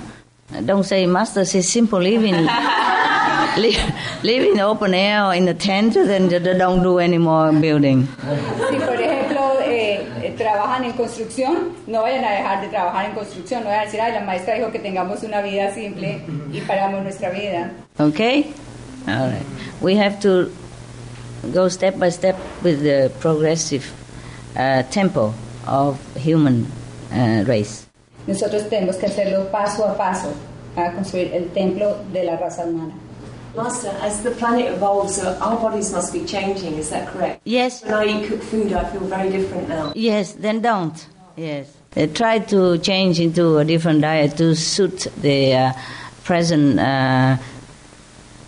Don't say, Master says simple living. live, live in open air or in a tent, then d- d- don't do any more building. Si por ejemplo eh, eh, trabajan en construcción, no vayan a dejar de trabajar en construcción, no vayan a decir, ay, la maestra dijo que tengamos una vida simple y paramos nuestra vida. Okay? All right. We have to go step by step with the progressive uh, tempo of human uh, race. Nosotros tenemos que hacerlo paso a paso para construir el templo de la raza humana. Master, as the planet evolves, our bodies must be changing, is that correct? Yes. When I eat cooked food, I feel very different now. Yes, then don't. Yes. They try to change into a different diet to suit the uh, present uh,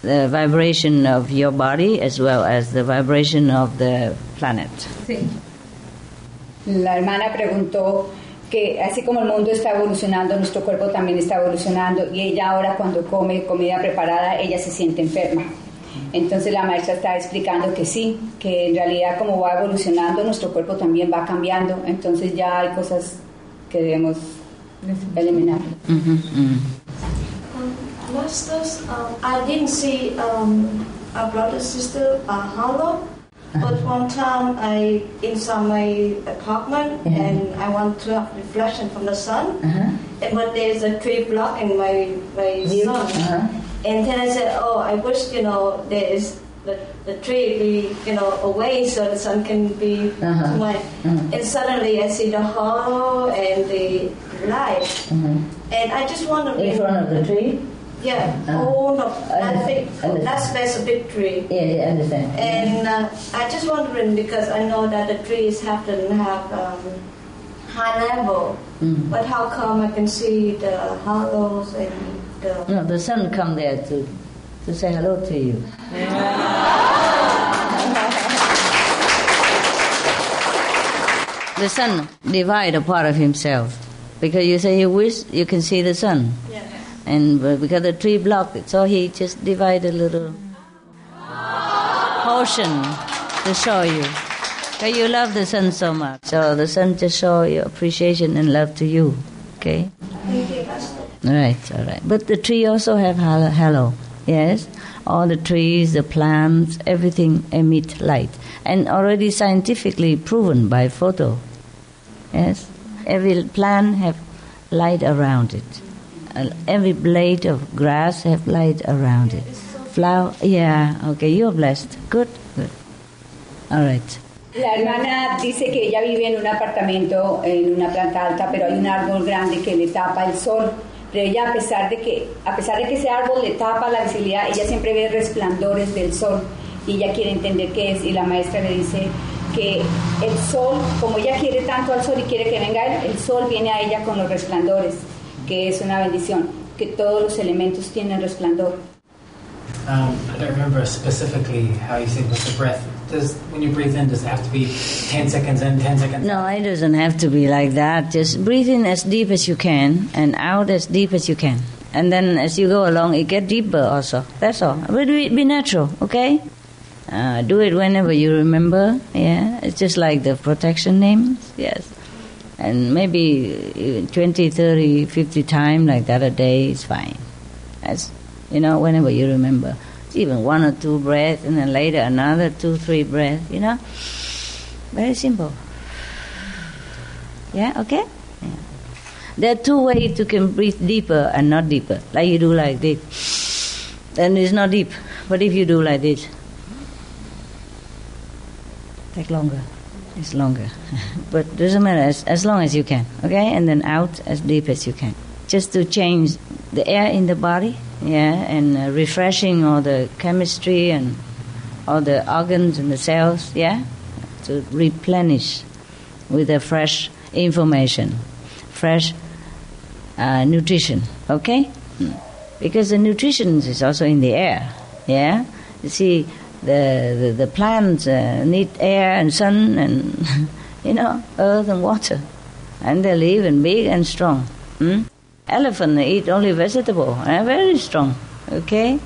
the vibration of your body as well as the vibration of the planet. Sí. La hermana preguntó que así como el mundo está evolucionando, nuestro cuerpo también está evolucionando y ella ahora cuando come comida preparada, ella se siente enferma. Entonces la maestra está explicando que sí, que en realidad como va evolucionando, nuestro cuerpo también va cambiando, entonces ya hay cosas que debemos eliminar. Masters, um, I didn't see um, a brother sister uh, hollow, but one time I inside my apartment and I want to have reflection from the sun, and but there's a tree blocking my my sun, uh-huh. and then I said, oh, I wish you know there is. The, the tree be you know away so the sun can be Uh-huh. to my uh-huh. and suddenly I see the halo and the light. Mm-hmm. And I just want to In front of the tree? Yeah. Uh, oh no, I understand, think understand. that space a big tree. Yeah, yeah, I understand. And uh, I just wondering because I know that the trees have to have um, high level, Mhm. but how come I can see the halos and the No, the sun come there to to say hello to you. the sun divide a part of himself because you say you wish you can see the sun, yeah. And because the tree blocked it, so he just divide a little portion to show you. Because you love the sun so much, so the sun just show your appreciation and love to you. Okay. All right, all right. But the tree also have halo. Yes, all the trees, the plants, everything emit light, and already scientifically proven by photo. Yes, every plant have light around it. Every blade of grass have light around it. Flower, yeah. Okay, you're blessed. Good, good. All right. La hermana dice que ella vive en un apartamento en una planta alta, pero hay un árbol grande que le tapa el sol. Pero ella a pesar de que a pesar de que ese árbol le tapa la visibilidad, ella siempre ve resplandores del sol y ella quiere entender qué es y la maestra le dice que el sol, como ella quiere tanto al sol y quiere que venga el sol viene a ella con los resplandores, que es una bendición, que todos los elementos tienen resplandor. Um, I don't remember specifically how you said with the breath. Does when you breathe in, does it have to be ten seconds in, ten seconds? No, it doesn't have to be like that. Just breathe in as deep as you can and out as deep as you can. And then as you go along, it get deeper also. That's all. But be, be natural, okay? Uh, do it whenever you remember. Yeah, it's just like the protection names. Yes. And maybe uh, 20, 30, 50 times like that a day is fine. As you know, whenever you remember. even one or two breaths, and then later another two, three breaths, you know? Very simple. Yeah, okay? Yeah. There are two ways you can breathe deeper and not deeper. Like you do like this. Then it's not deep. But if you do like this, take longer. It's longer. but doesn't matter as, as long as you can. Okay? And then out as deep as you can. Just to change the air in the body, yeah, and uh, refreshing all the chemistry and all the organs and the cells, yeah, to replenish with a fresh information, fresh uh, nutrition, okay? Because the nutrition is also in the air, yeah? You see, the, the, the plants uh, need air and sun and, you know, earth and water. And they live and big and strong. Hmm? Elephant eat only vegetable, and very strong, okay?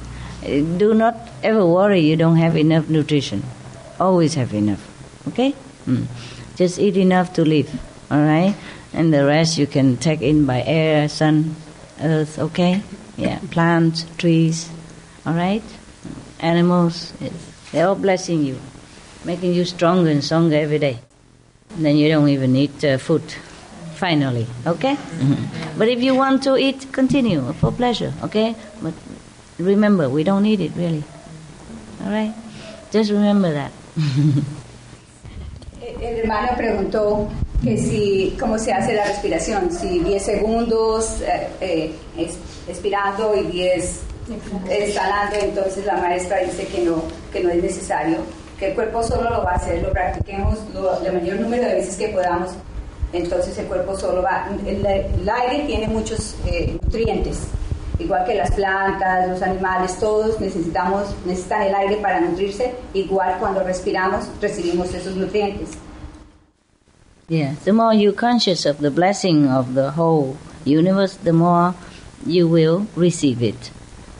Do not ever worry you don't have enough nutrition. Always have enough, okay? Mm. Just eat enough to live, all right? And the rest you can take in by air, sun, earth, okay? Yeah, plants, trees, all right? Animals, they're all blessing you, making you stronger and stronger every day. And then you don't even need uh, food, finally, okay? Mm-hmm. But if you want to eat, continue for pleasure, okay? But remember, we don't need it really, all right? Just remember that. El hermano preguntó que si, cómo se hace la respiración, si 10 segundos eh, eh, es- expirando y 10 exhalando, entonces la maestra dice que no, que no es necesario, que el cuerpo solo lo va a hacer, lo practiquemos lo, el mayor número de veces que podamos, entonces el cuerpo solo va, el, el aire tiene muchos eh, nutrientes, igual que las plantas, los animales, todos necesitamos, necesitan el aire para nutrirse, igual cuando respiramos recibimos esos nutrientes. Yeah, the more you're conscious of the blessing of the whole universe, the more you will receive it.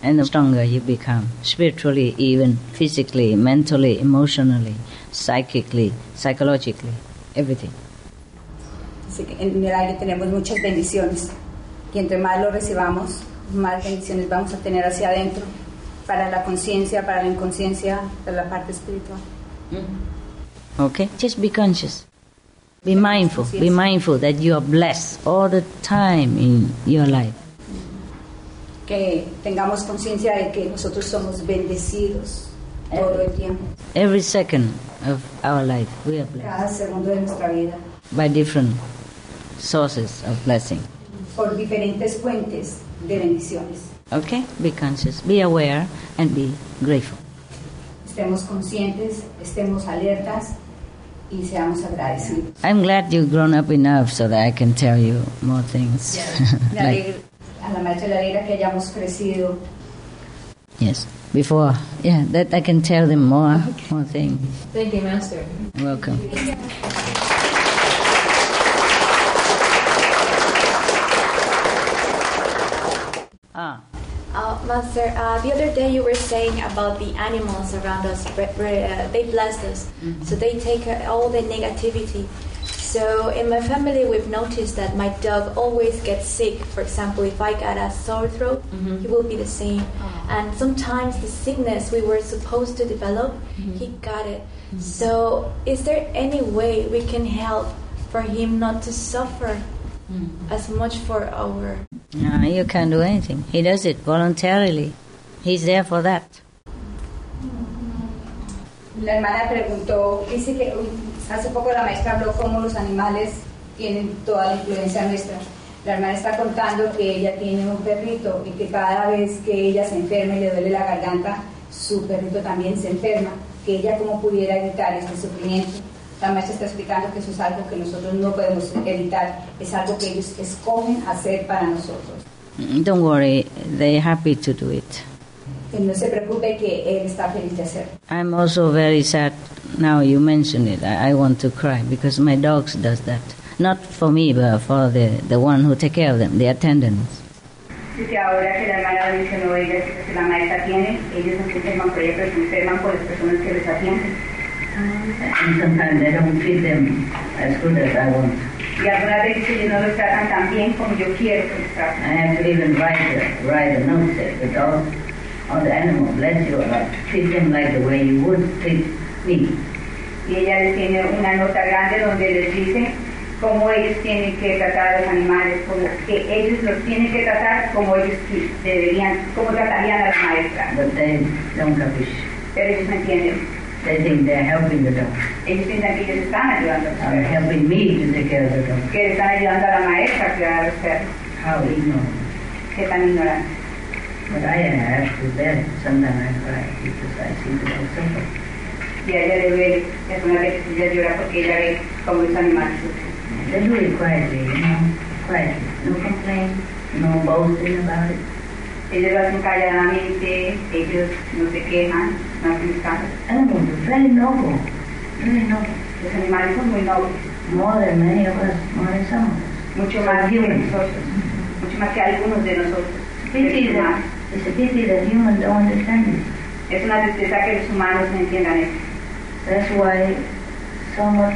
And the stronger you become, spiritually, even physically, mentally, emotionally, psychically, psychologically, everything. Así que en el aire tenemos muchas bendiciones y entre más lo recibamos, más bendiciones vamos a tener hacia adentro para la conciencia, para la inconsciencia, para la parte espiritual. Mm-hmm. Okay? Just be conscious. Be mindful. Be mindful that you are blessed all the time in your life. Que tengamos conciencia de que nosotros somos bendecidos todo el tiempo, Every second of our life, we are blessed cada segundo de nuestra vida, by different sources of blessing. por diferentes fuentes de bendiciones. Okay? Be conscious, be aware, and be grateful. Estemos conscientes, estemos alertas y seamos agradecidos. I'm glad you've grown up enough so that I can tell you more things. Me like, a la maestra le que hayamos crecido yes, before, yeah, that I can tell them more, more thing. Thank you, Master. Welcome. Ah. Uh, Master, uh, the other day you were saying about the animals around us, bre- bre- uh, they bless us, so they take uh, all the negativity. So in my family, we've noticed that my dog always gets sick. For example, if I got a sore throat, mm-hmm. he will be the same. Oh. And sometimes the sickness we were supposed to develop, mm-hmm. he got it. Mm-hmm. So is there any way we can help for him not to suffer as much for our No, you can't do anything. He does it voluntarily. He's there for that. La hermana preguntó, dice que hace poco la maestra habló cómo los animales tienen toda la influencia nuestra. La hermana está contando que ella tiene un perrito y que cada vez que ella se enferma y le duele la garganta, su perrito también se enferma, que ella cómo pudiera evitar este sufrimiento. La maestra está explicando que eso es algo que nosotros no podemos evitar, es algo que ellos escogen hacer para nosotros. Don't worry, they're happy to do it. Que no se preocupe que él está feliz de hacerlo. I'm also very sad now you mention it. I, I want to cry because my dogs does that. Not for me, but for the, the one who take care of them, the attendants. Dice ahora que la hermana mencionó ella que la maestra tiene, ellos no se enferman por ella, pero se enferman por las personas que les atienden. And sometimes I don't feed them as good as I want. Y algunas veces ellos no los tratan tan bien como yo quiero que los I have to even write a, write a note that the dog on the animal, bless you, or treat them like the way you would treat me. Y ella les tiene una nota grande donde les dice cómo ellos tienen que tratar a los animales, como que ellos los tienen que tratar como ellos deberían, como tratarían a la maestra. But they don't capish. Pero ellos no entienden. They think they're helping the dog. Ellos piensan que ellos están ayudando a los Or perros, helping me to take care of the dog. que están ayudando a la maestra a cuidar a los perros. How ignorant. Que tan ignorantes. But I have to bear it. Sometimes I cry because I see the suffer. Y a ella le duele, y algunas veces ella llora porque ella ve cómo los animales sufren. They do it quietly, you know, quietly. No complaint, no boasting about it. Ellos lo hacen calladamente, ellos no se quejan, no hacen escándalos. Animals are very noble, very noble. Los animales son muy nobles, More than many of us, more than some of us. mucho más que nosotros, mucho más que algunos de nosotros. That. It's a pity that humans don't understand it. Es una tristeza que los humanos no entiendan eso. That's why so much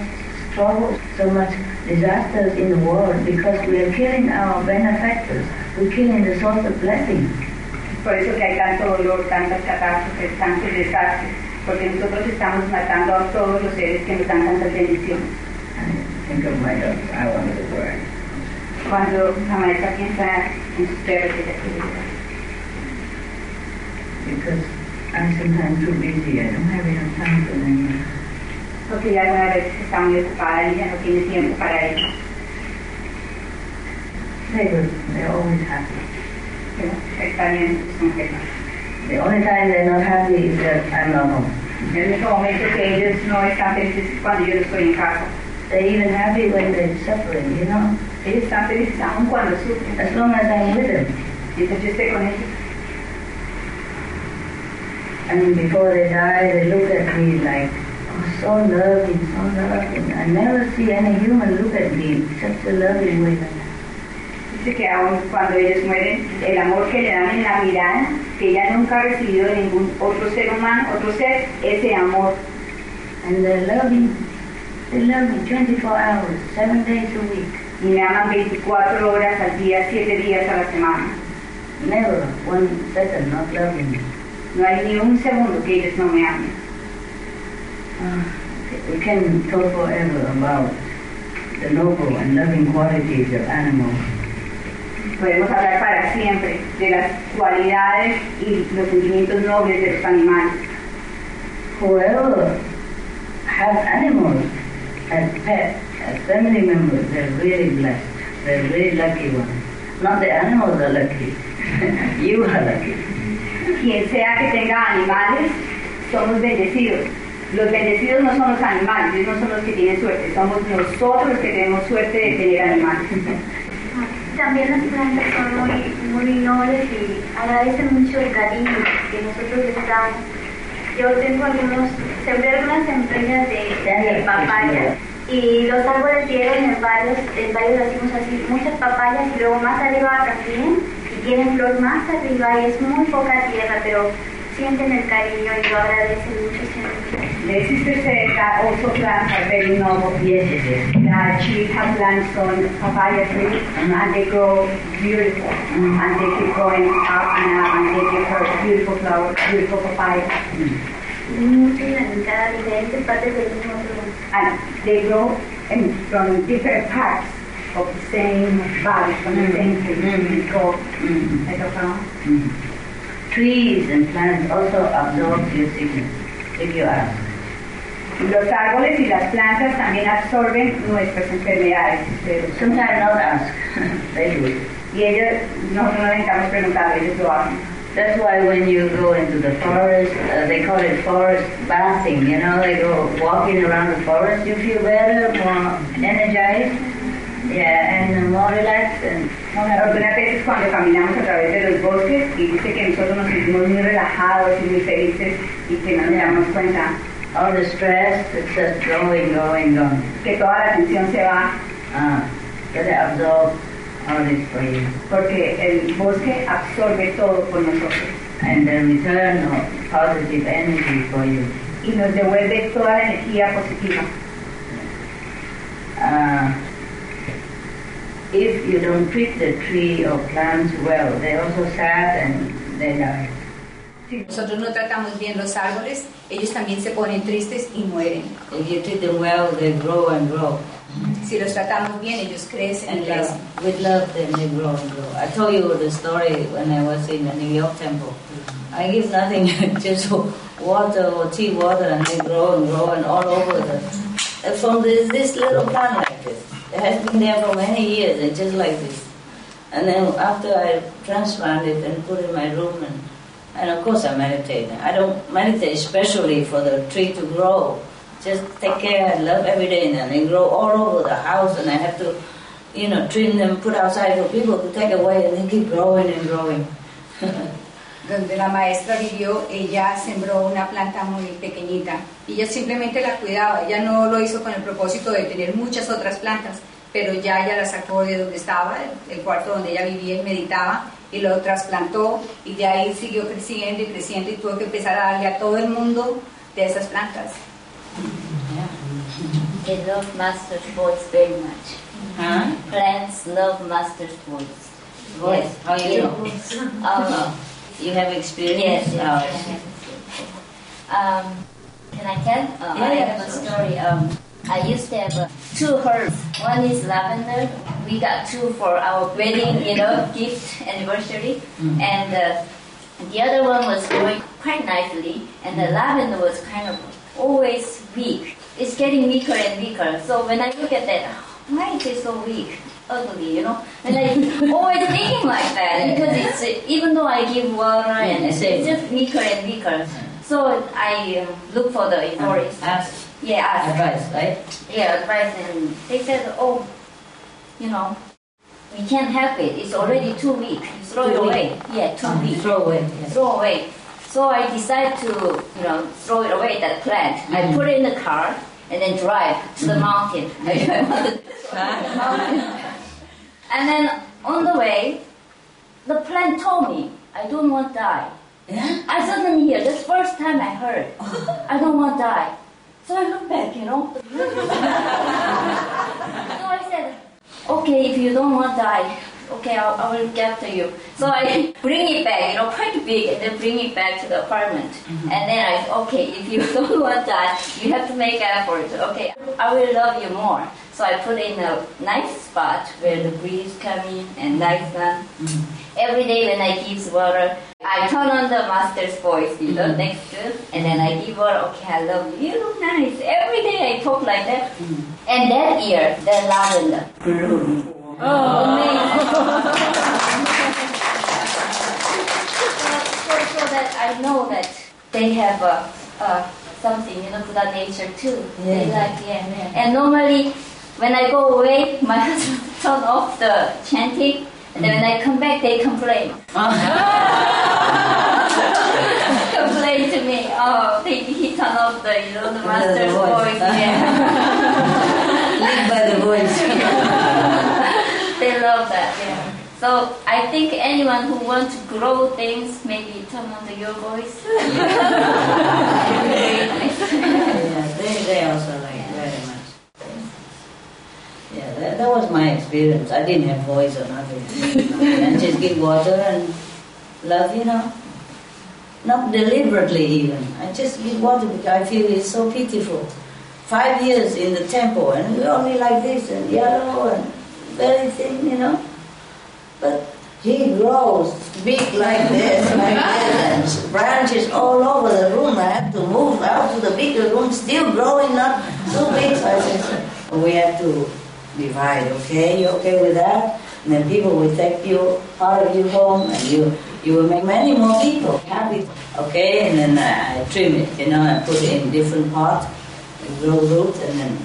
trouble, so much disasters in the world, because we are killing our benefactors. We're killing the source of blessing. Por eso que hay tanto dolor, tantas catástrofes, tantos desastres, porque nosotros estamos matando a todos los seres que nos dan tantas bendiciones. Think of my dogs, I wanted to work. Cuando la maestra piensa en sus perros, llorar. Because I'm sometimes too busy, I don't have enough time for them. porque ella alguna vez está muy ocupada y ya no tiene tiempo para ellos. They're always happy. Está bien, son felices. The only time they're not happy is that I'm not home. El único momento que ellos no están felices es cuando yo no estoy en casa. They're even happy when they're suffering, you know. Ellos están felices aún cuando sufren. As long as I'm with them. Mientras yo esté con ellos. And before they die, they look at me like, oh, so loving, so loving. I never see any human look at me such a loving way. Dice que aún cuando ellos mueren, el amor que le dan en la mirada, que ella nunca ha recibido de ningún otro ser humano, otro ser, ese amor. And they're loving, they love me 24 hours, seven days a week. Y me aman 24 horas al día, 7 días a la semana. Never one second not loving me. Segundo que me. Ah, we can talk forever about the noble and loving qualities of animals. Podemos hablar para siempre de las cualidades y los sentimientos nobles de los animales. Whoever has animals as pets, as family members, they're really blessed. They're really lucky ones. Not the animals are lucky. you are lucky. Quien sea que tenga animales, somos bendecidos. Los bendecidos no son los animales, ellos no son los que tienen suerte, somos nosotros los que tenemos suerte de tener animales. También las plantas son muy, muy nobles y agradecen mucho el cariño que nosotros les damos. Yo tengo algunos, sembré algunas semillas de, de papaya y los árboles dieron en varios, en varios lo hacemos así, muchas papayas y luego más arriba también y tienen flor más arriba y es muy poca tierra, pero sienten el cariño y lo agradecen mucho said that also plants are very noble. Yes, yes, yes. That she has plants on papaya trees and they grow beautiful and they keep growing up and up and they give her beautiful flowers, beautiful papaya. Tronco. And they grow in, from different parts of the same body, from the same tree. It's called like a flower. Trees and plants also absorb your sickness, if you ask. Los árboles y las plantas también absorben nuestras enfermedades. Sometimes not ask. they do it. Y ellos, nosotros no necesitamos preguntar, ellos lo hacen. That's why when you go into the forest, uh, they call it forest bathing, you know, they go walking around the forest, you feel better, more energized, yeah, and more relaxed and. Algunas veces cuando caminamos a través de los bosques y dice que nosotros nos sentimos muy relajados y muy felices y que no nos damos cuenta All the stress, it's just going, going, going. que toda la tensión se va Ah, absorb all this for you. porque el bosque absorbe todo por nosotros And then return positive energy for you. y nos devuelve toda la energía positiva. Uh, if you don't treat the tree or plants well, they also sad and they die. Nosotros no tratamos bien los árboles, ellos también se ponen tristes y mueren. If you treat them well, they grow and grow. Si los tratamos bien, ellos crecen y crecen. uh, with love, then they grow and grow. I told you the story when I was in the New York temple. I give nothing, just water or tea water, and they grow and grow and all over the. uh, From this, this little plant like this. It has been there for many years, and just like this. And then after I transplanted and put it in my room, and, and of course I meditate. I don't meditate especially for the tree to grow. Just take care and love every day, and then they grow all over the house, and I have to, you know, trim them, put outside for people to take away, and they keep growing and growing. Donde la maestra vivió, ella sembró una planta muy pequeñita y ella simplemente la cuidaba. Ella no lo hizo con el propósito de tener muchas otras plantas, pero ya ella la sacó de donde estaba, el, cuarto donde ella vivía y meditaba, y lo trasplantó y de ahí siguió creciendo y creciendo y tuvo que empezar a darle a todo el mundo de esas plantas. They love master's voice very much. Huh? Plants love master's voice. Voice? How you know? You have experience? Yes, yes. Oh, Um, can I tell? Uh, Yeah, I have a story. Um, I used to have uh, two herbs. One is lavender. We got two for our wedding, you know, gift anniversary, and uh, the other one was growing quite nicely, and the lavender was kind of always weak. It's getting weaker and weaker. So when I look at that, why is it so weak? Ugly, you know, and I always thinking like that because it's even though I give water and it's, it's just weaker and weaker. So I um, look for the forest. Ask. Yeah, ask. Advice, right? Yeah, advice, and they said, oh, you know, we can't help it. It's already too weak. Throw it Too weak. away. Yeah, too Uh, weak. throw away, yes. Throw away. So I decided to, you know, throw it away that plant. I put it in the car and then drive to the mountain. I wanted drive to the mountain. And then on the way, the plant told me, I don't want to die. I suddenly hear, that's the first time I heard, I don't want to die. So I look back, you know. so I said, okay, if you don't want to die, okay, I'll, I will get to you. So I bring it back, you know, quite big, and then bring it back to the apartment. Mm-hmm. And then I, okay, if you don't want to die, you have to make effort. Okay, I will love you more. So I put in a nice spot where the breeze come in and nice sun. Every day when I give water, I turn on the master's voice, you know, next to, and then I give water. Okay, I love you. You look nice. Every day I talk like that. And that year, the lavender bloomed. so, so that I know that they have uh, uh, something, you know, Buddha nature too. They Yeah. like, yeah. And normally, when I go away, my husband turn off the chanting, and then when I come back, they complain. complain to me. Oh, they, he turned off the, you know, the master's voice. voice. Yeah. Live by the voice. they love that. Yeah. So I think anyone who wants to grow things, maybe turn on the your voice. yeah, they, they also like very much. Yeah, that, that was my experience. I didn't have voice or nothing. and just give water and love, you know. Not deliberately even. I just give water because I feel it's so pitiful. Five years in the temple and we're only like this and yellow and very thin, you know. But he grows big like this, like this, and branches all over the room. I have to move out to the bigger room, still growing, up so big. So I said, we have to divide, okay? You okay with that? And then people will take you, part of you home, and you you will make many more people happy, okay? And then I, I trim it, you know, and put it in different pots, grow roots, and then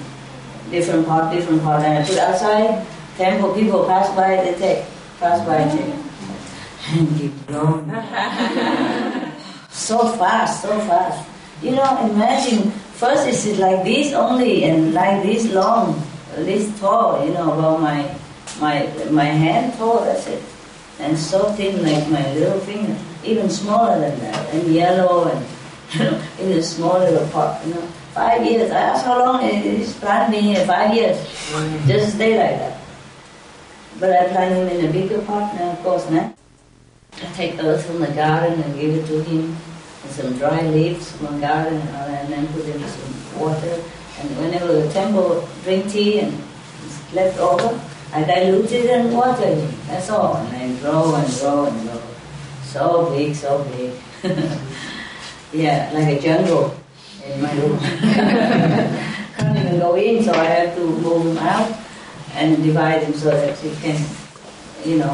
different pot, different pot, and I put outside. Temple people pass by, they take, pass by, take, and keep growing. so fast, so fast. You know, imagine first it's like this only, and like this long, this tall. You know, about my my my hand tall. That's it, and so thin like my little finger, even smaller than that, and yellow and you know, in a small little pot. You know, five years. I asked how long is this plant been here? Five years. Mm. Just stay like that. But I plant him in a bigger pot now, of course, now. I take earth from the garden and give it to him. and some dry leaves from a garden and, all that, and then put in some water. And whenever the temple drink tea and it's left over, I dilute it and water it. That's all. And then grow and grow and grow. So big, so big. yeah, like a jungle in my room. Can't even go in, so I have to move them out and divide them so that it can, you know,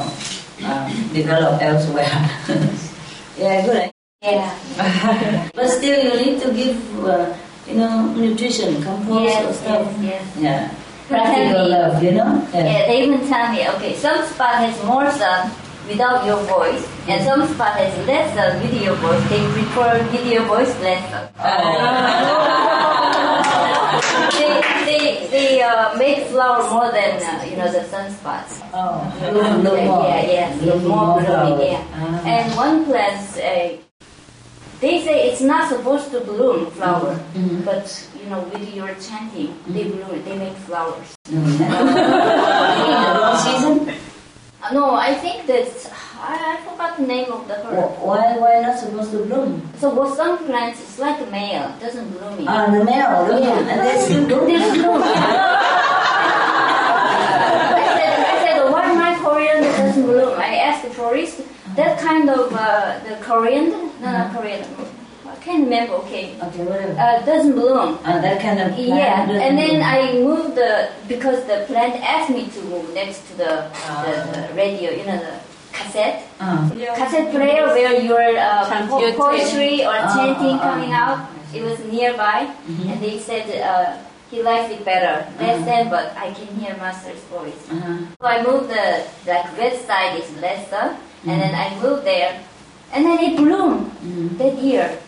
um, develop elsewhere. yeah, good. Yeah. but still, you need to give, uh, you know, nutrition, compost Yes, or stuff. yes, yes. Yeah. Practical me- love, you know? Yeah, they even tell me, okay, some spot has more sun without your voice, and some spot has less sun with your voice. They prefer with your voice less sun. Oh. they they, they uh, make flower more than uh, you know the sunspots. Oh, bloom, bloom yeah, more. yeah, yes, Bloom more more blooming. Yeah, Ah. and one plant, uh, they say it's not supposed to bloom flower, Mm-hmm. but you know with your chanting, they bloom, they make flowers. In the wrong season? Uh, No, I think that I, I forgot the name of the herb. Why, why not supposed to bloom? So what some plants it's like a male, it doesn't bloom. in. Ah, the male, bloom, Yeah. and they still bloom. They don't bloom. I said, I said, why my coriander doesn't bloom? I asked the florist, that kind of uh, the coriander, no, not coriander. I can't remember. Okay. Okay, whatever. Uh, doesn't bloom. Ah, that kind of plant Yeah, and then bloom. I moved the because the plant asked me to move next to the, the, the radio, you know, the cassette. Ah. Cassette player where your uh, po- poetry or Ah, chanting ah, ah. coming out. It was nearby, Mm-hmm. and they said uh, he likes it better. Less than, but I can hear master's voice. Uh-huh. So I moved the like red side is lesser, and then I moved there, and then it bloomed that year.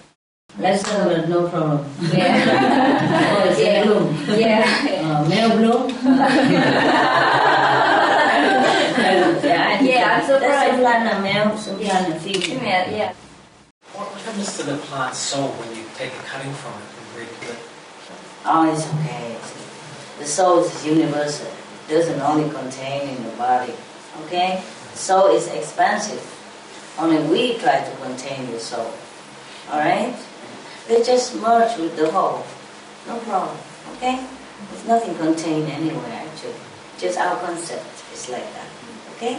Less than, but no problem. Yeah. oh, it's Yeah. a bloom. Yeah. Uh, male bloom? yeah, I Yeah, I'm That's some surprised. plant a male, some plant a female. Yeah, yeah. What what happens to the plant soul when you take a cutting from it and re-put it? Oh, it's okay. The soul is universal. It doesn't only contain in the body. Okay? Soul is expansive. Only we try to contain the soul. Alright? They just merge with the whole. No problem. Okay? There's nothing contained anywhere actually. Just our concept is like that. Okay?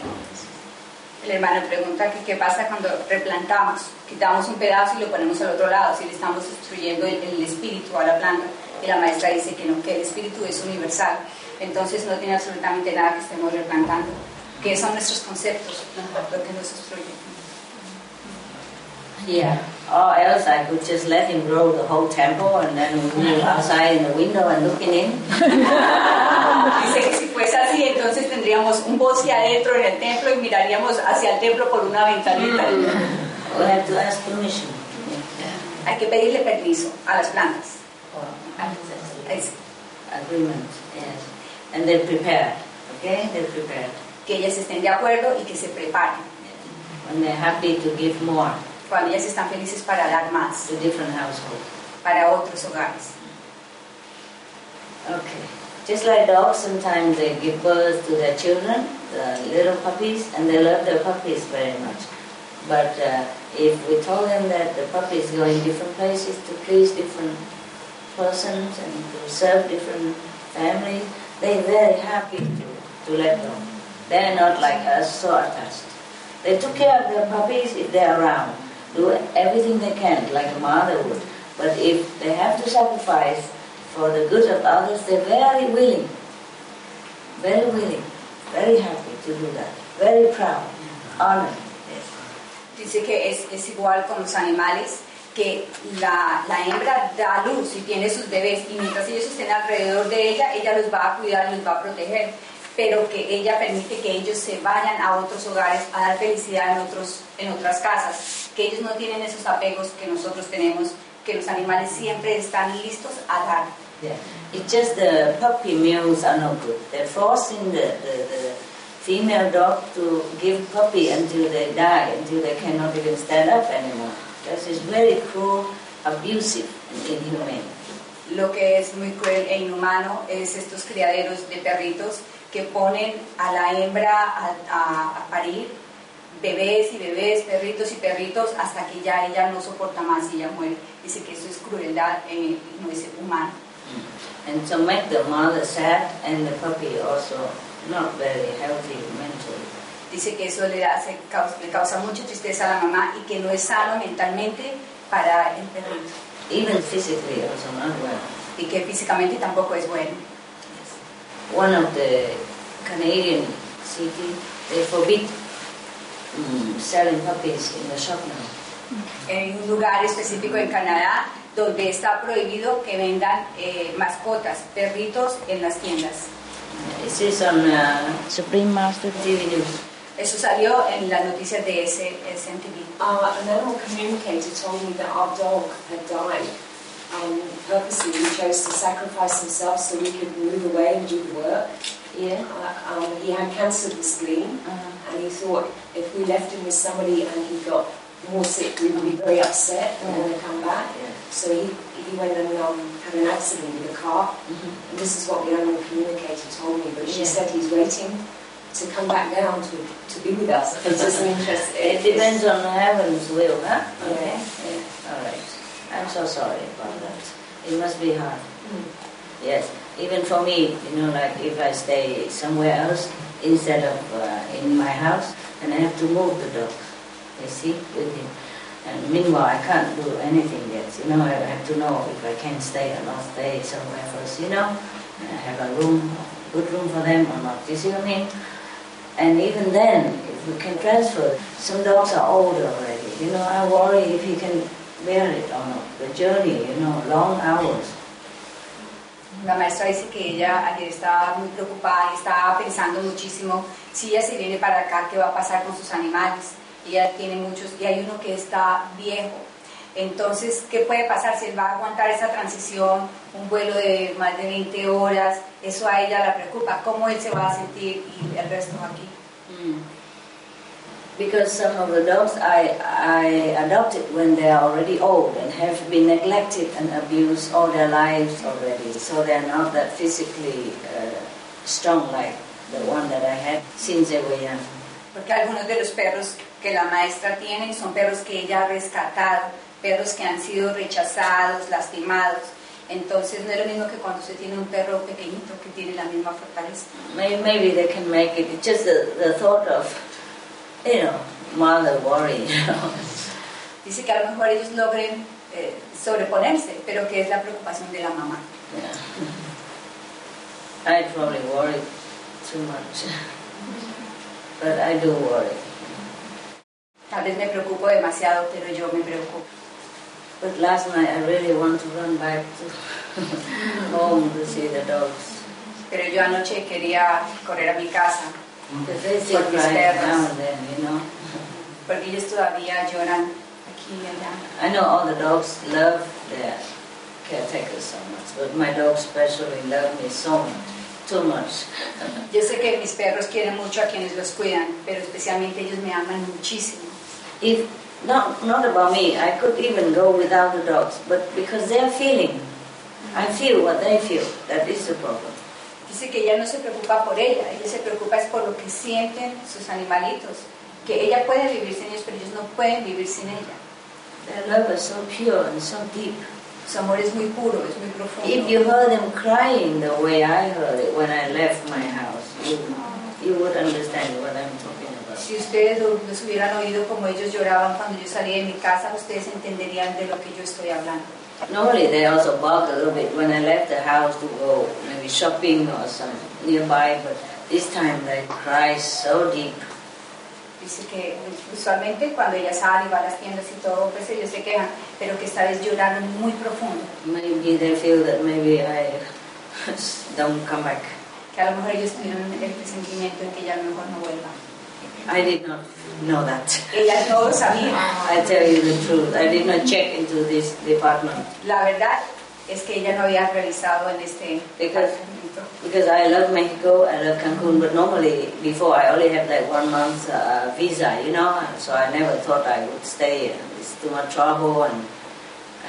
El hermano pregunta que qué pasa cuando replantamos, quitamos un pedazo y lo ponemos al otro lado, si le estamos destruyendo el, el espíritu a la planta. Y la maestra dice que no, que el espíritu es universal, entonces no tiene absolutamente nada que estemos replantando, que son nuestros conceptos lo que nos destruye. Yeah. Or else I could just let him grow the whole temple and then we move outside in the window and looking in. Dice que si fuese así, entonces tendríamos un bosque adentro en el templo y miraríamos hacia el templo por una ventanita. We have to ask permission. Hay que pedirle permiso a las plantas. Es- Agreement, yes. And they're prepared. Okay? They're prepared. Que ellas estén de acuerdo y que se preparen. When they're happy to give more Cuando ellas están felices para dar más to different households. para otros hogares. Okay. Just like dogs, sometimes they give birth to their children, the little puppies, and they love their puppies very much. But uh, if we told them that the puppies go in different places to please different persons and to serve different families, they're very happy to, to let go. They're not like us, so attached. They took care of their puppies if they're around, do everything they can, like a mother would. But if they have to sacrifice for the good of others, they're very willing, very willing, very happy to do that, very proud, honored. Dice que es, es igual con los animales, que la, la hembra da luz y tiene sus bebés y mientras ellos estén alrededor de ella, ella los va a cuidar, y los va a proteger, pero que ella permite que ellos se vayan a otros hogares a dar felicidad en, otros, en otras casas, que ellos no tienen esos apegos que nosotros tenemos, que los animales siempre están listos a dar. Yeah. It's just the puppy mills are no good. They're forcing the, the, the female dog to give puppy until they die, until they cannot even stand up anymore. This is very cruel, abusive, and inhumane. Lo que es muy cruel e inhumano es estos criaderos de perritos que ponen a la hembra a, a- a parir bebés y bebés, perritos y perritos, hasta que ya ella no soporta más y ella muere. Dice que eso es crueldad eh, no es humano. And to make the mother sad and the puppy also not very healthy mentally. Dice que eso le, hace, le causa mucha tristeza a la mamá y que no es sano mentalmente para el perrito. Even physically also not well. Y que físicamente tampoco es bueno. One of the Canadian city, they forbid mm, selling puppies in the shop now. En un lugar específico en Canadá donde está prohibido que vendan eh, mascotas, perritos en las tiendas. This is on uh, Supreme Master TV News. Eso salió en las noticias de ese, SNTV. Uh, an animal communicator told me that our dog had died. Um, purposely, he chose to sacrifice himself so we could move away and do the work. Yeah. Uh, um, he had cancer of the spleen, and he thought if we left him with somebody and he got more sick, we would be very upset and want to come back. So he, he went and um, had an accident with a car. And this is what the animal communicator told me. But she Yeah. said he's waiting to come back down to, to be with us. It's just an interest. It depends on heaven's will, huh? Okay. Yeah. All right. I'm so sorry about that. It must be hard. Yes. Even for me, you know, like if I stay somewhere else instead of uh, in my house, and I have to move the dog. You see, with him. And meanwhile, I can't do anything yet. You know, I have to know if I can stay or not stay somewhere first. You know, and I have a room, good room for them or not. You see what I mean? And even then, if we can transfer, some dogs are old already. You know, I worry if he can bear it or not. The journey, you know, long hours. La maestra dice que ella ayer estaba muy preocupada y estaba pensando muchísimo si ella se viene para acá, qué va a pasar con sus animales. Ella tiene muchos y hay uno que está viejo. Entonces, ¿qué puede pasar si él va a aguantar esa transición, un vuelo de más de 20 horas? Eso a ella la preocupa, cómo él se va a sentir y el resto aquí. Because some of the dogs I, I adopted when they are already old and have been neglected and abused all their lives already. So they're not that physically uh, strong like the one that I had since they were young. Porque algunos de los perros que la maestra tiene son perros que ella ha rescatado, perros que han sido rechazados, lastimados. Entonces no es lo mismo que cuando se tiene un perro pequeñito que tiene la misma fortaleza. Maybe, maybe they can make it. It's just the, the thought of, you know, mother worry, you know. Dice que a lo mejor ellos logren eh, sobreponerse, pero que es la preocupación de la mamá. I probably worry too much. but I do worry. Tal vez me preocupo demasiado, pero yo me preocupo. But last night I really want to run back to home to see the dogs. Pero yo anoche quería correr a mi casa Because they still por mis cry now and then, you know. porque ellos todavía lloran aquí y allá. I know all the dogs love their caretakers so much, but my dogs especially love me so much, too much. Yo sé que mis perros quieren mucho a quienes los cuidan, pero especialmente ellos me aman muchísimo. If not not about me, I could even go without the dogs, but because they're feeling, I feel what they feel. That is the problem. Dice que ella no se preocupa por ella, ella se preocupa es por lo que sienten sus animalitos, que ella puede vivir sin ellos, pero ellos no pueden vivir sin ella. Their love is so pure and so deep. Su amor es muy puro, es muy profundo. If you heard them crying the way I heard it when I left my house, you, you would understand what I'm talking about. Si ustedes lo- los hubieran oído como ellos lloraban cuando yo salí de mi casa, ustedes entenderían de lo que yo estoy hablando. Normally they also bark a little bit when I left the house to go maybe shopping or some nearby, but this time they cry so deep. Dice que usualmente cuando ella sale y va a las tiendas y todo, pues ellos se quejan, pero que esta vez lloraron muy profundo, Maybe they feel that maybe I don't come back. que a lo mejor ellos tuvieron el presentimiento de que ella a lo mejor no vuelva. I did not know that. Ella no lo sabía. I tell you the truth. I did not check into this department La verdad es que ella no había realizado en este because because I love Mexico, I love Cancun, but normally before I only had like one month uh, visa, you know, so I never thought I would stay. It's too much trouble and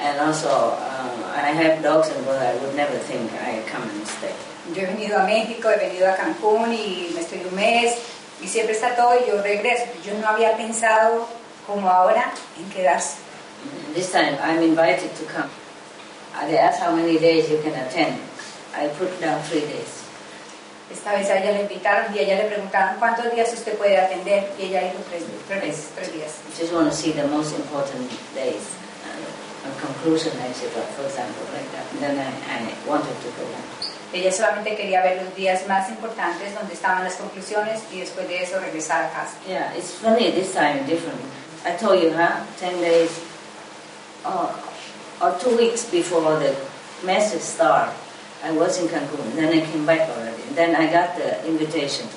and also uh, I have dogs and but I would never think I come and stay. Yo he venido a México, he venido a Cancún y me estoy un mes y siempre está todo y yo regreso. Yo no había pensado como ahora en quedarse. This time I'm invited to come. Uh, They asked how many days you can attend. I put down three days. Esta vez a ella le invitaron y a ella le preguntaron cuántos días usted puede atender y ella dijo tres, tres tres días. I just want to see the most important days. Uh, a conclusion, I said, for example, like that. And then I, I wanted to go back. Ella solamente quería ver los días más importantes donde estaban las conclusiones y después de eso regresar a casa. Yeah, it's funny this time, different. I told you, huh? Ten days or, or two weeks before the message start, I was in Cancun. Then I came back already. Then I got the invitation.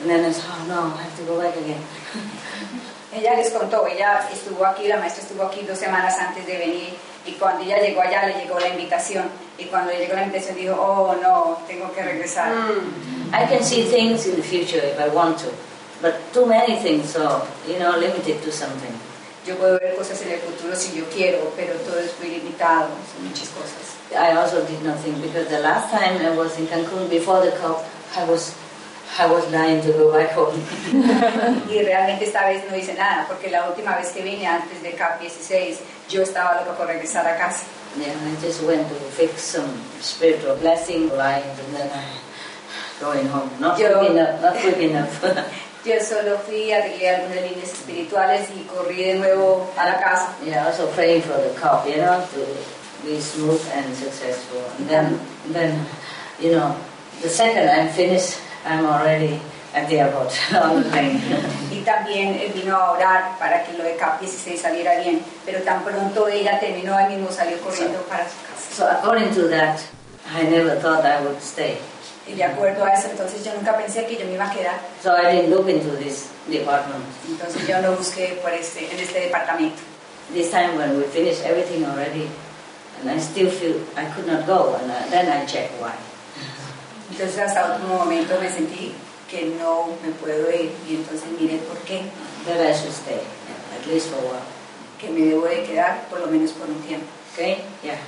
And then I said, oh no, I have to go back again. Ella les contó, ella estuvo aquí, la maestra estuvo aquí dos semanas antes de venir y cuando ella llegó allá le llegó la invitación y cuando le llegó la invitación dijo, oh no, tengo que regresar. I can see things in the future if I want to, but too many things, so, you know, limited to something. Yo puedo ver cosas en el futuro si yo quiero, pero todo es muy limitado, son muchas cosas. I also did nothing because the last time I was in Cancun before the COP, I was, I was dying to go back home. y realmente esta vez no hice nada, porque la última vez que vine antes de COP 16, yo estaba loca por regresar a casa. Yeah, I just went to fix some spiritual blessing lines and then I going home. Not Yo- quick enough, not quick enough. Yo solo fui, arreglé algunas líneas espirituales y corrí de nuevo a la casa. yeah, also praying for the COP, you know, to be smooth and successful. And then, then, you know, the second I'm finished, I'm already at the airport. Y también él vino a orar para que lo de CAP 16 saliera bien, pero tan pronto ella terminó, él mismo salió corriendo para su casa. so according to that, I never thought I would stay. Y de acuerdo a eso, entonces yo nunca pensé que yo me iba a quedar. So I didn't look into this department. Entonces yo no busqué por este, en este departamento. This time when we finished everything already, and I still feel I could not go, and I, then I checked why. Entonces hasta último momento me sentí que no me puedo ir y entonces miré por qué, That I should stay, at least for a while. que me debo de quedar por lo menos por un tiempo. Okay? Yeah.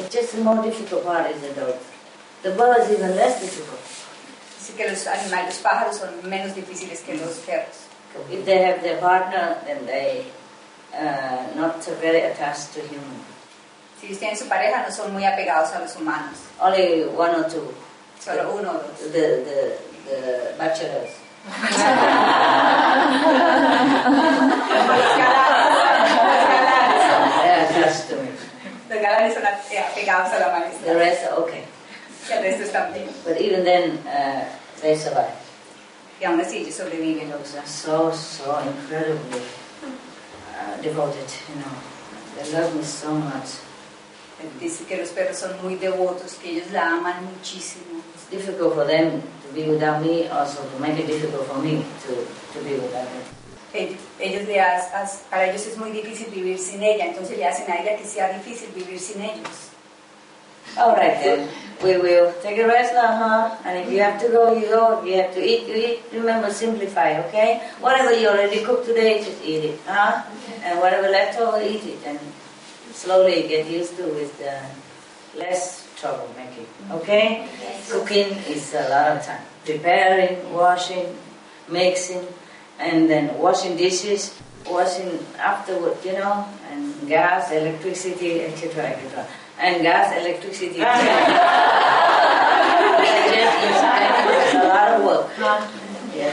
It's just the more difficult part is the dog. The bird is even less difficult. Así que los animales, los pájaros son menos difíciles que los perros. If they have their partner, then they uh, not very attached to human. Si tienen su pareja, no son muy apegados a los humanos. Only one or two. Solo uno o dos. The the the bachelors. They're attached to me. Los galanes son a- apegados a la maestra. The rest are okay. Y el resto están bien. But even then, uh, they survive. Y aún así ellos sobreviven. Dogs are so, so incredibly uh, devoted, you know. They love me so much. Dice que los perros son muy devotos, que ellos la aman muchísimo. It's difficult for them to be without me, also to make it difficult for me to, to be without them. Ellos le has- has- para ellos es muy difícil vivir sin ella, entonces le hacen a ella que sea difícil vivir sin ellos. All right then, we will take a rest now, huh? And if you have to go, you go. If you have to eat, you eat. Remember, simplify, okay? Whatever you already cooked today, just eat it, huh? And whatever left over, eat it. And slowly get used to with uh, less trouble making, okay? Cooking is a lot of time. Preparing, washing, mixing, and then washing dishes, washing afterward, you know, and gas, electricity, etc., etc. And gas, electricity, ah, It's a lot of work. Yes.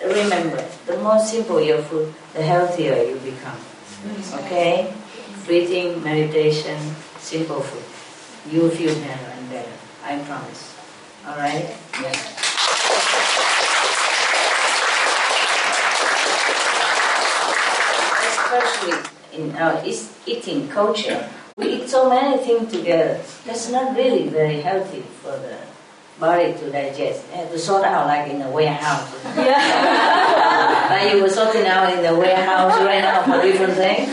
Remember, the more simple your food, the healthier you become. Mm. Okay? Breathing, meditation, simple food. You feel better and better. I promise. All right? Yes. Especially in uh, our eating culture, we eat so many things together. That's not really very healthy for the body to digest. You to sort out like in a warehouse. Yeah. like you were sorting out in the warehouse right now for different things.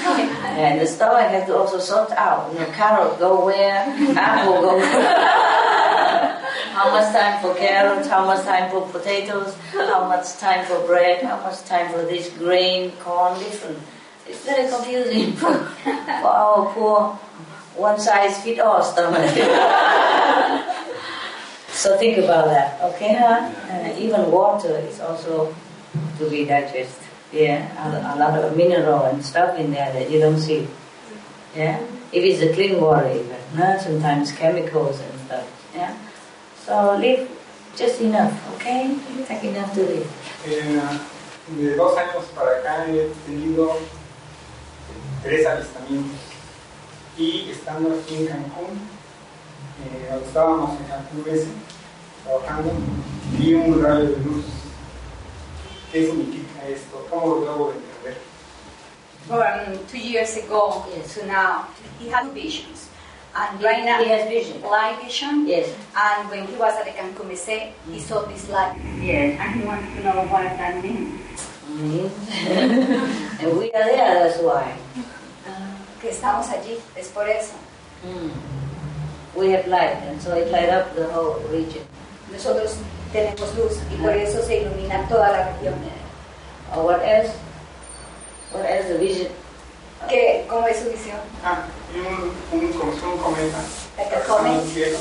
And the stomach has to also sort out. You know, carrot go where, apple go where. how much time for carrots, how much time for potatoes, how much time for bread, how much time for this grain, corn, different. It's very confusing for, for our poor one size fit all stomach. so think about that, okay, huh? And even water is also to be digested. Yeah, a, a lot of mineral and stuff in there that you don't see. Yeah, if it's a clean water, even huh? sometimes chemicals and stuff. Yeah, so live just enough, okay? Take enough to live. De dos años para acá he tenido tres avistamientos y estando aquí en Cancún, eh, cuando estábamos en Cancún ese, trabajando, vi un rayo de luz. ¿Qué significa esto? ¿Cómo lo debo de entender? From two years ago to now, he had visions. And right now, He has vision. light vision. Yes. And when he was at the Cancun Messe, he saw this light. Yes, and he wanted to know what that means. and we are there, that's why. Que estamos allí, es por eso. Mm. We have light, and so it light up the whole region. Nosotros tenemos luz y por eso se ilumina toda la región. Or what else? What else the vision? ¿Qué, ¿Cómo es su visión? Ah, y un, un, un cometa Like a comet. el cielo,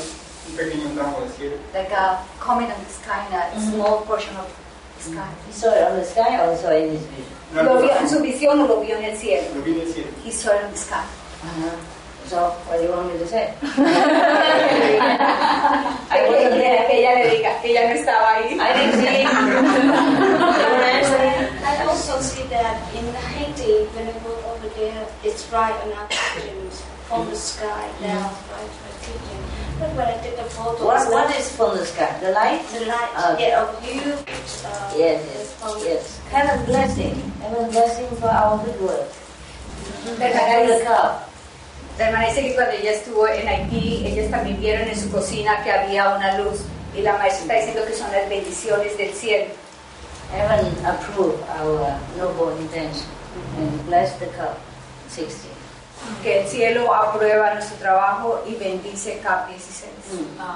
un pequeño tramo de cielo. Like a comet on the sky, in a small portion of the sky. He saw it on the sky or saw it in his vision? ¿Lo vio en su visión o lo vio en el cielo? Lo vi en el cielo. He saw it in the sky. Uh-huh. So, what do you want me to say? Que ella le diga que ella no estaba ahí. I didn't see I also see that in Haiti, when I go over there, it's bright enough pictures from the sky. Bright pictures. But when I take the photos, What, what is from the sky? The light? the light, Okay. yeah, of you. Uh, Yes, yes, yes. Heaven's blessing. Heaven's blessing for our good work. Hermana dice que cuando ella estuvo en Haití, ellas también vieron en su cocina que había una luz. Y la maestra está diciendo que son las bendiciones del cielo. Heaven approve our noble intention and bless the cup. 60. Que el cielo aprueba nuestro trabajo y bendice CAP 16.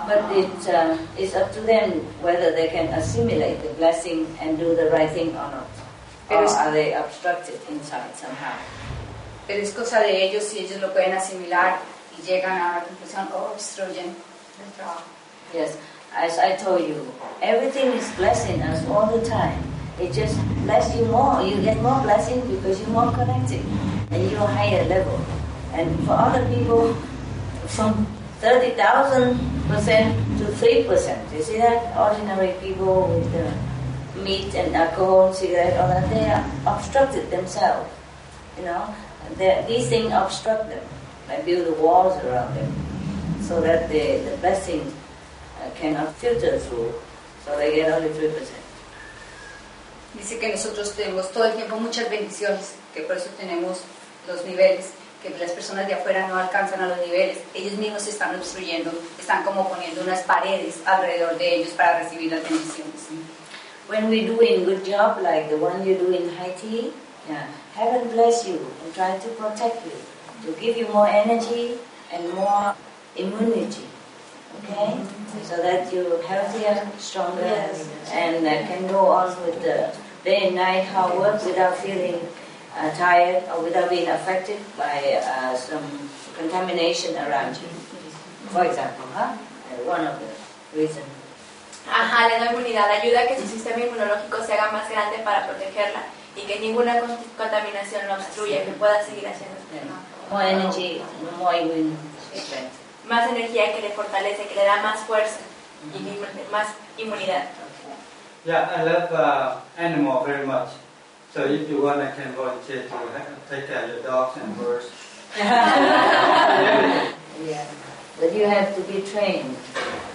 But it, uh, it's up to them whether they can assimilate the blessing and do the right thing or not. Pero Or es- are they obstructed inside somehow? Pero es cosa de ellos si ellos lo pueden asimilar y llegan a una conclusión o obstruyen el trabajo. Yes, as I told you, everything is blessing us all the time. It just bless you more. You get more blessing because you're more connected and you're higher level. And for other people, from 30,000 percent to 3 percent. You see that? Ordinary people with uh, meat and alcohol, cigarette, all that, they are obstructed themselves. You know, They- these things obstruct them. They build the walls around them so that the, the blessing uh, cannot filter through. So they get only 3 percent. Dice que nosotros tenemos todo el tiempo muchas bendiciones, que por eso tenemos los niveles, que las personas de afuera no alcanzan a los niveles. Ellos mismos se están obstruyendo, están como poniendo unas paredes alrededor de ellos para recibir las bendiciones. When we're doing good job like the one you do in Haiti, yeah, heaven bless you and try to protect you, to give you more energy and more immunity. Okay, so that you're healthier, stronger, Yes. and uh, can go on with the day and night hard work without feeling uh, tired or without being affected by uh, some contamination around you. For example, huh? Uh, One of the reasons. Ajá, le da inmunidad, ayuda a que su sistema inmunológico se haga más grande para protegerla y que ninguna con- contaminación lo obstruya, que pueda seguir haciendo su trabajo. More energy, more immune strength. Más energía que le fortalece, que le da más fuerza y inmun- más inmunidad. Yeah, I love uh, animal very much. So if you want, I can volunteer to take care of your dogs and birds. Yeah, but you have to be trained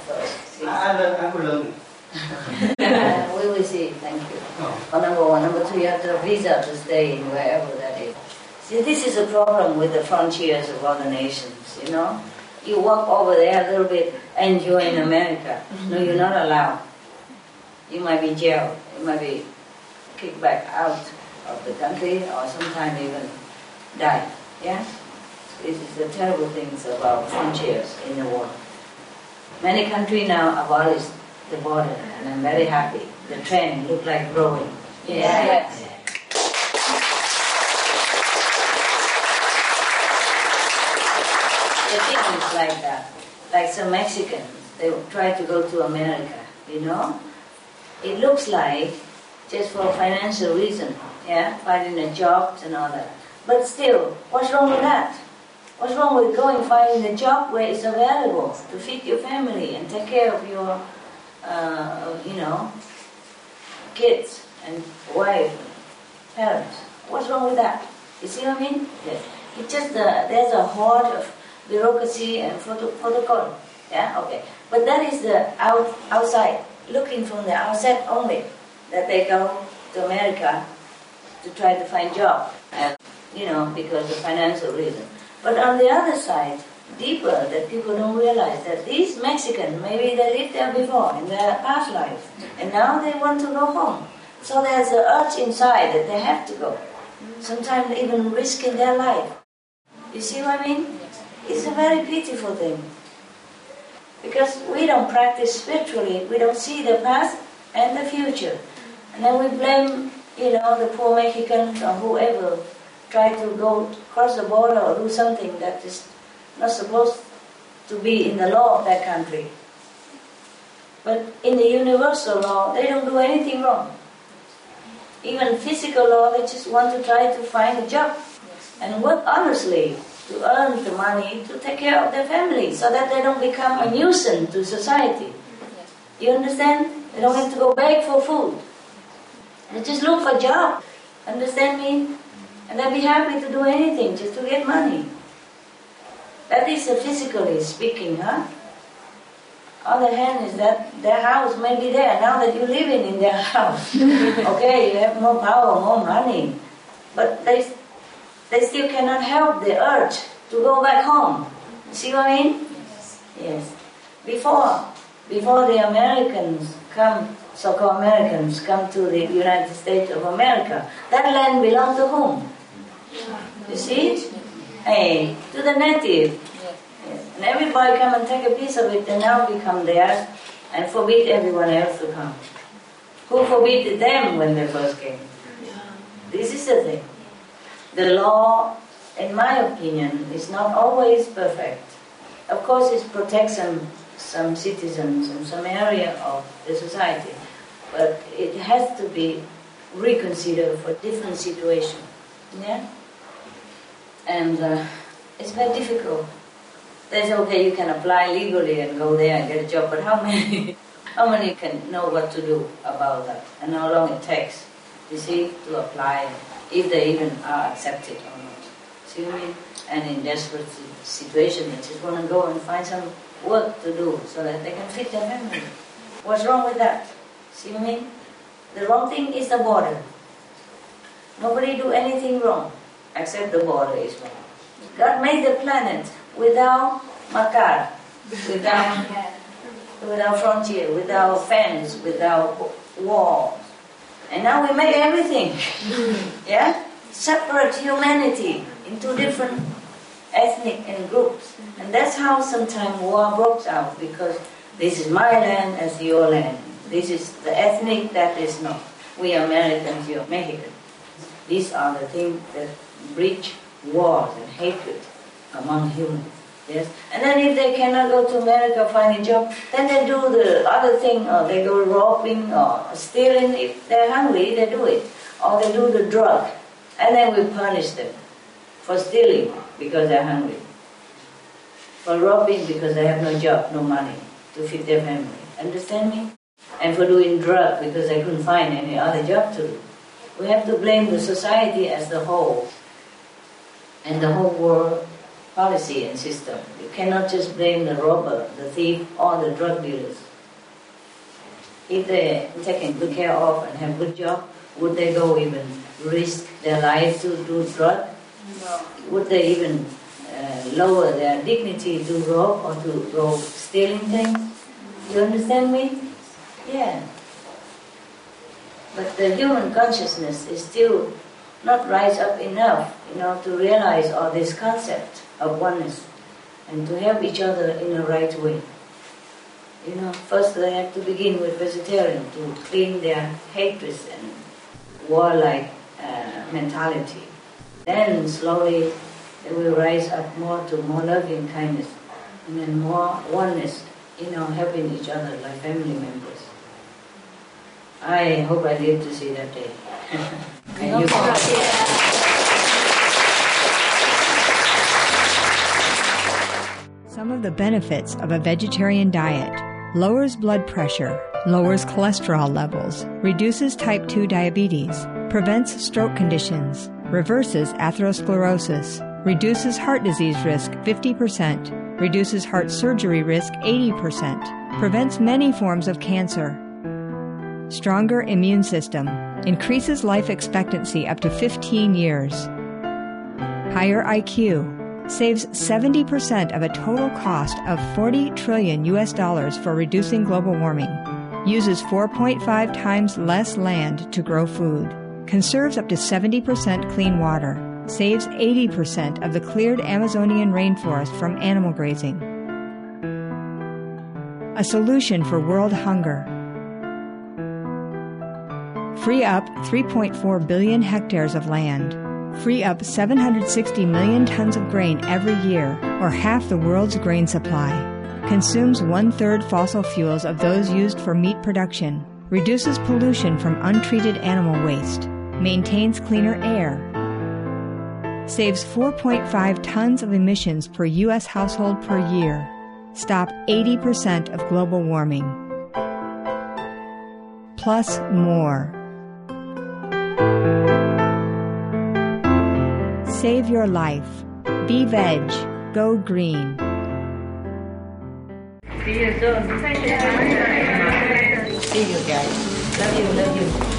first. I, I, learn- I will learn. Uh, we will see, thank you. Oh, number one. Number two, you have to have visa to stay in wherever that is. See, this is a problem with the frontiers of other nations, you know? You walk over there a little bit and you're in America. No, you're not allowed. You might be jailed. You might be kicked back out of the country or sometimes even die. Yeah? It is the terrible things about frontiers in the world. Many countries now abolish the border and I'm very happy. The trend looks like growing. Yeah. Yes. The thing is like that. Like some Mexicans, they try to go to America, you know? It looks like just for financial reason, yeah, finding a job and all that. But still, what's wrong with that? What's wrong with going finding a job where it's available to feed your family and take care of your, uh, you know, kids and wife, parents? What's wrong with that? You see what I mean? Yes. It's just the, there's a horde of bureaucracy and protocol. Yeah, okay. But that is the out, outside, looking from the outside only, that they go to America to try to find job, and you know, because of financial reason. But on the other side, deeper, that people don't realize that these Mexicans, maybe they lived there before in their past life, and now they want to go home. So there's an urge inside that they have to go. Sometimes even risking their life. You see what I mean? It's a very pitiful thing. Because we don't practice spiritually, we don't see the past and the future. And then we blame, you know, the poor Mexicans or whoever try to go cross the border or do something that is not supposed to be in the law of that country. But in the universal law, they don't do anything wrong. Even physical law, they just want to try to find a job and work honestly to earn the money to take care of their family so that they don't become a nuisance to society. You understand? They don't have to go beg for food. They just look for a job. Understand me? And they'll be happy to do anything just to get money. That is physically speaking, huh? Other hand is that their house may be there now that you're living in their house. okay, you have more power, more money, but they they still cannot help the urge to go back home. See what I mean? Yes. Yes. Before before the Americans come, so-called Americans come to the United States of America, that land belonged to whom? You see? Hey, to the native. And everybody come and take a piece of it and now become theirs and forbid everyone else to come. Who forbid them when they first came? This is the thing. The law, in my opinion, is not always perfect. Of course, it protects some, some citizens in some area of the society, but it has to be reconsidered for different situation. Yeah? And uh, it's very difficult. They say, okay, you can apply legally and go there and get a job, but how many, how many can know what to do about that and how long it takes, you see, to apply, if they even are accepted or not. See what I mean? And in desperate situation, they just want to go and find some work to do so that they can feed their family. What's wrong with that? See what I mean? The wrong thing is the border. Nobody do anything wrong except the border is wrong. God made the planet without makar, without, without frontier, without fence, without walls. And now we make everything. yeah? Separate humanity into different ethnic and groups. And that's how sometimes war breaks out because this is my land as your land. This is the ethnic, that is not. We Americans, you're Mexican. These are the things that breach wars and hatred among humans. Yes, and then if they cannot go to America find a job, then they do the other thing, or they go robbing or stealing. If they're hungry, they do it, or they do the drug, and then we punish them for stealing because they're hungry, for robbing because they have no job, no money to feed their family. Understand me? And for doing drug because they couldn't find any other job to do. We have to blame the society as the whole and the whole world policy and system. You cannot just blame the robber, the thief, or the drug dealers. If they're taken good care of and have good job, would they go even risk their life to do drug? No. Would they even uh, lower their dignity to rob or to go stealing things? You understand me? Yeah. But the human consciousness is still not rise up enough, you know, to realize all this concept of oneness and to help each other in the right way. You know, first they have to begin with vegetarian to clean their hatred and warlike uh, mentality. Then slowly they will rise up more to more loving kindness and then more oneness, you know, helping each other like family members. I hope I live to see that day. and you Some of the benefits of a vegetarian diet lowers blood pressure, lowers cholesterol levels, reduces type 2 diabetes, prevents stroke conditions, reverses atherosclerosis, reduces heart disease risk 50%, reduces heart surgery risk 80%, prevents many forms of cancer. Stronger immune system increases life expectancy up to 15 years. Higher IQ saves 70% of a total cost of 40 trillion US dollars for reducing global warming. Uses 4.5 times less land to grow food. Conserves up to 70% clean water. Saves 80% of the cleared Amazonian rainforest from animal grazing. A solution for world hunger. Free up 3.4 billion hectares of land free up 760 million tons of grain every year, or half the world's grain supply. Consumes one third fossil fuels of those used for meat production. Reduces pollution from untreated animal waste. Maintains cleaner air. Saves 4.5 tons of emissions per U.S. household per year. Stop 80% of global warming. Plus more. Save your life. Be veg. Go green. See you soon. See you guys. Love you, love you.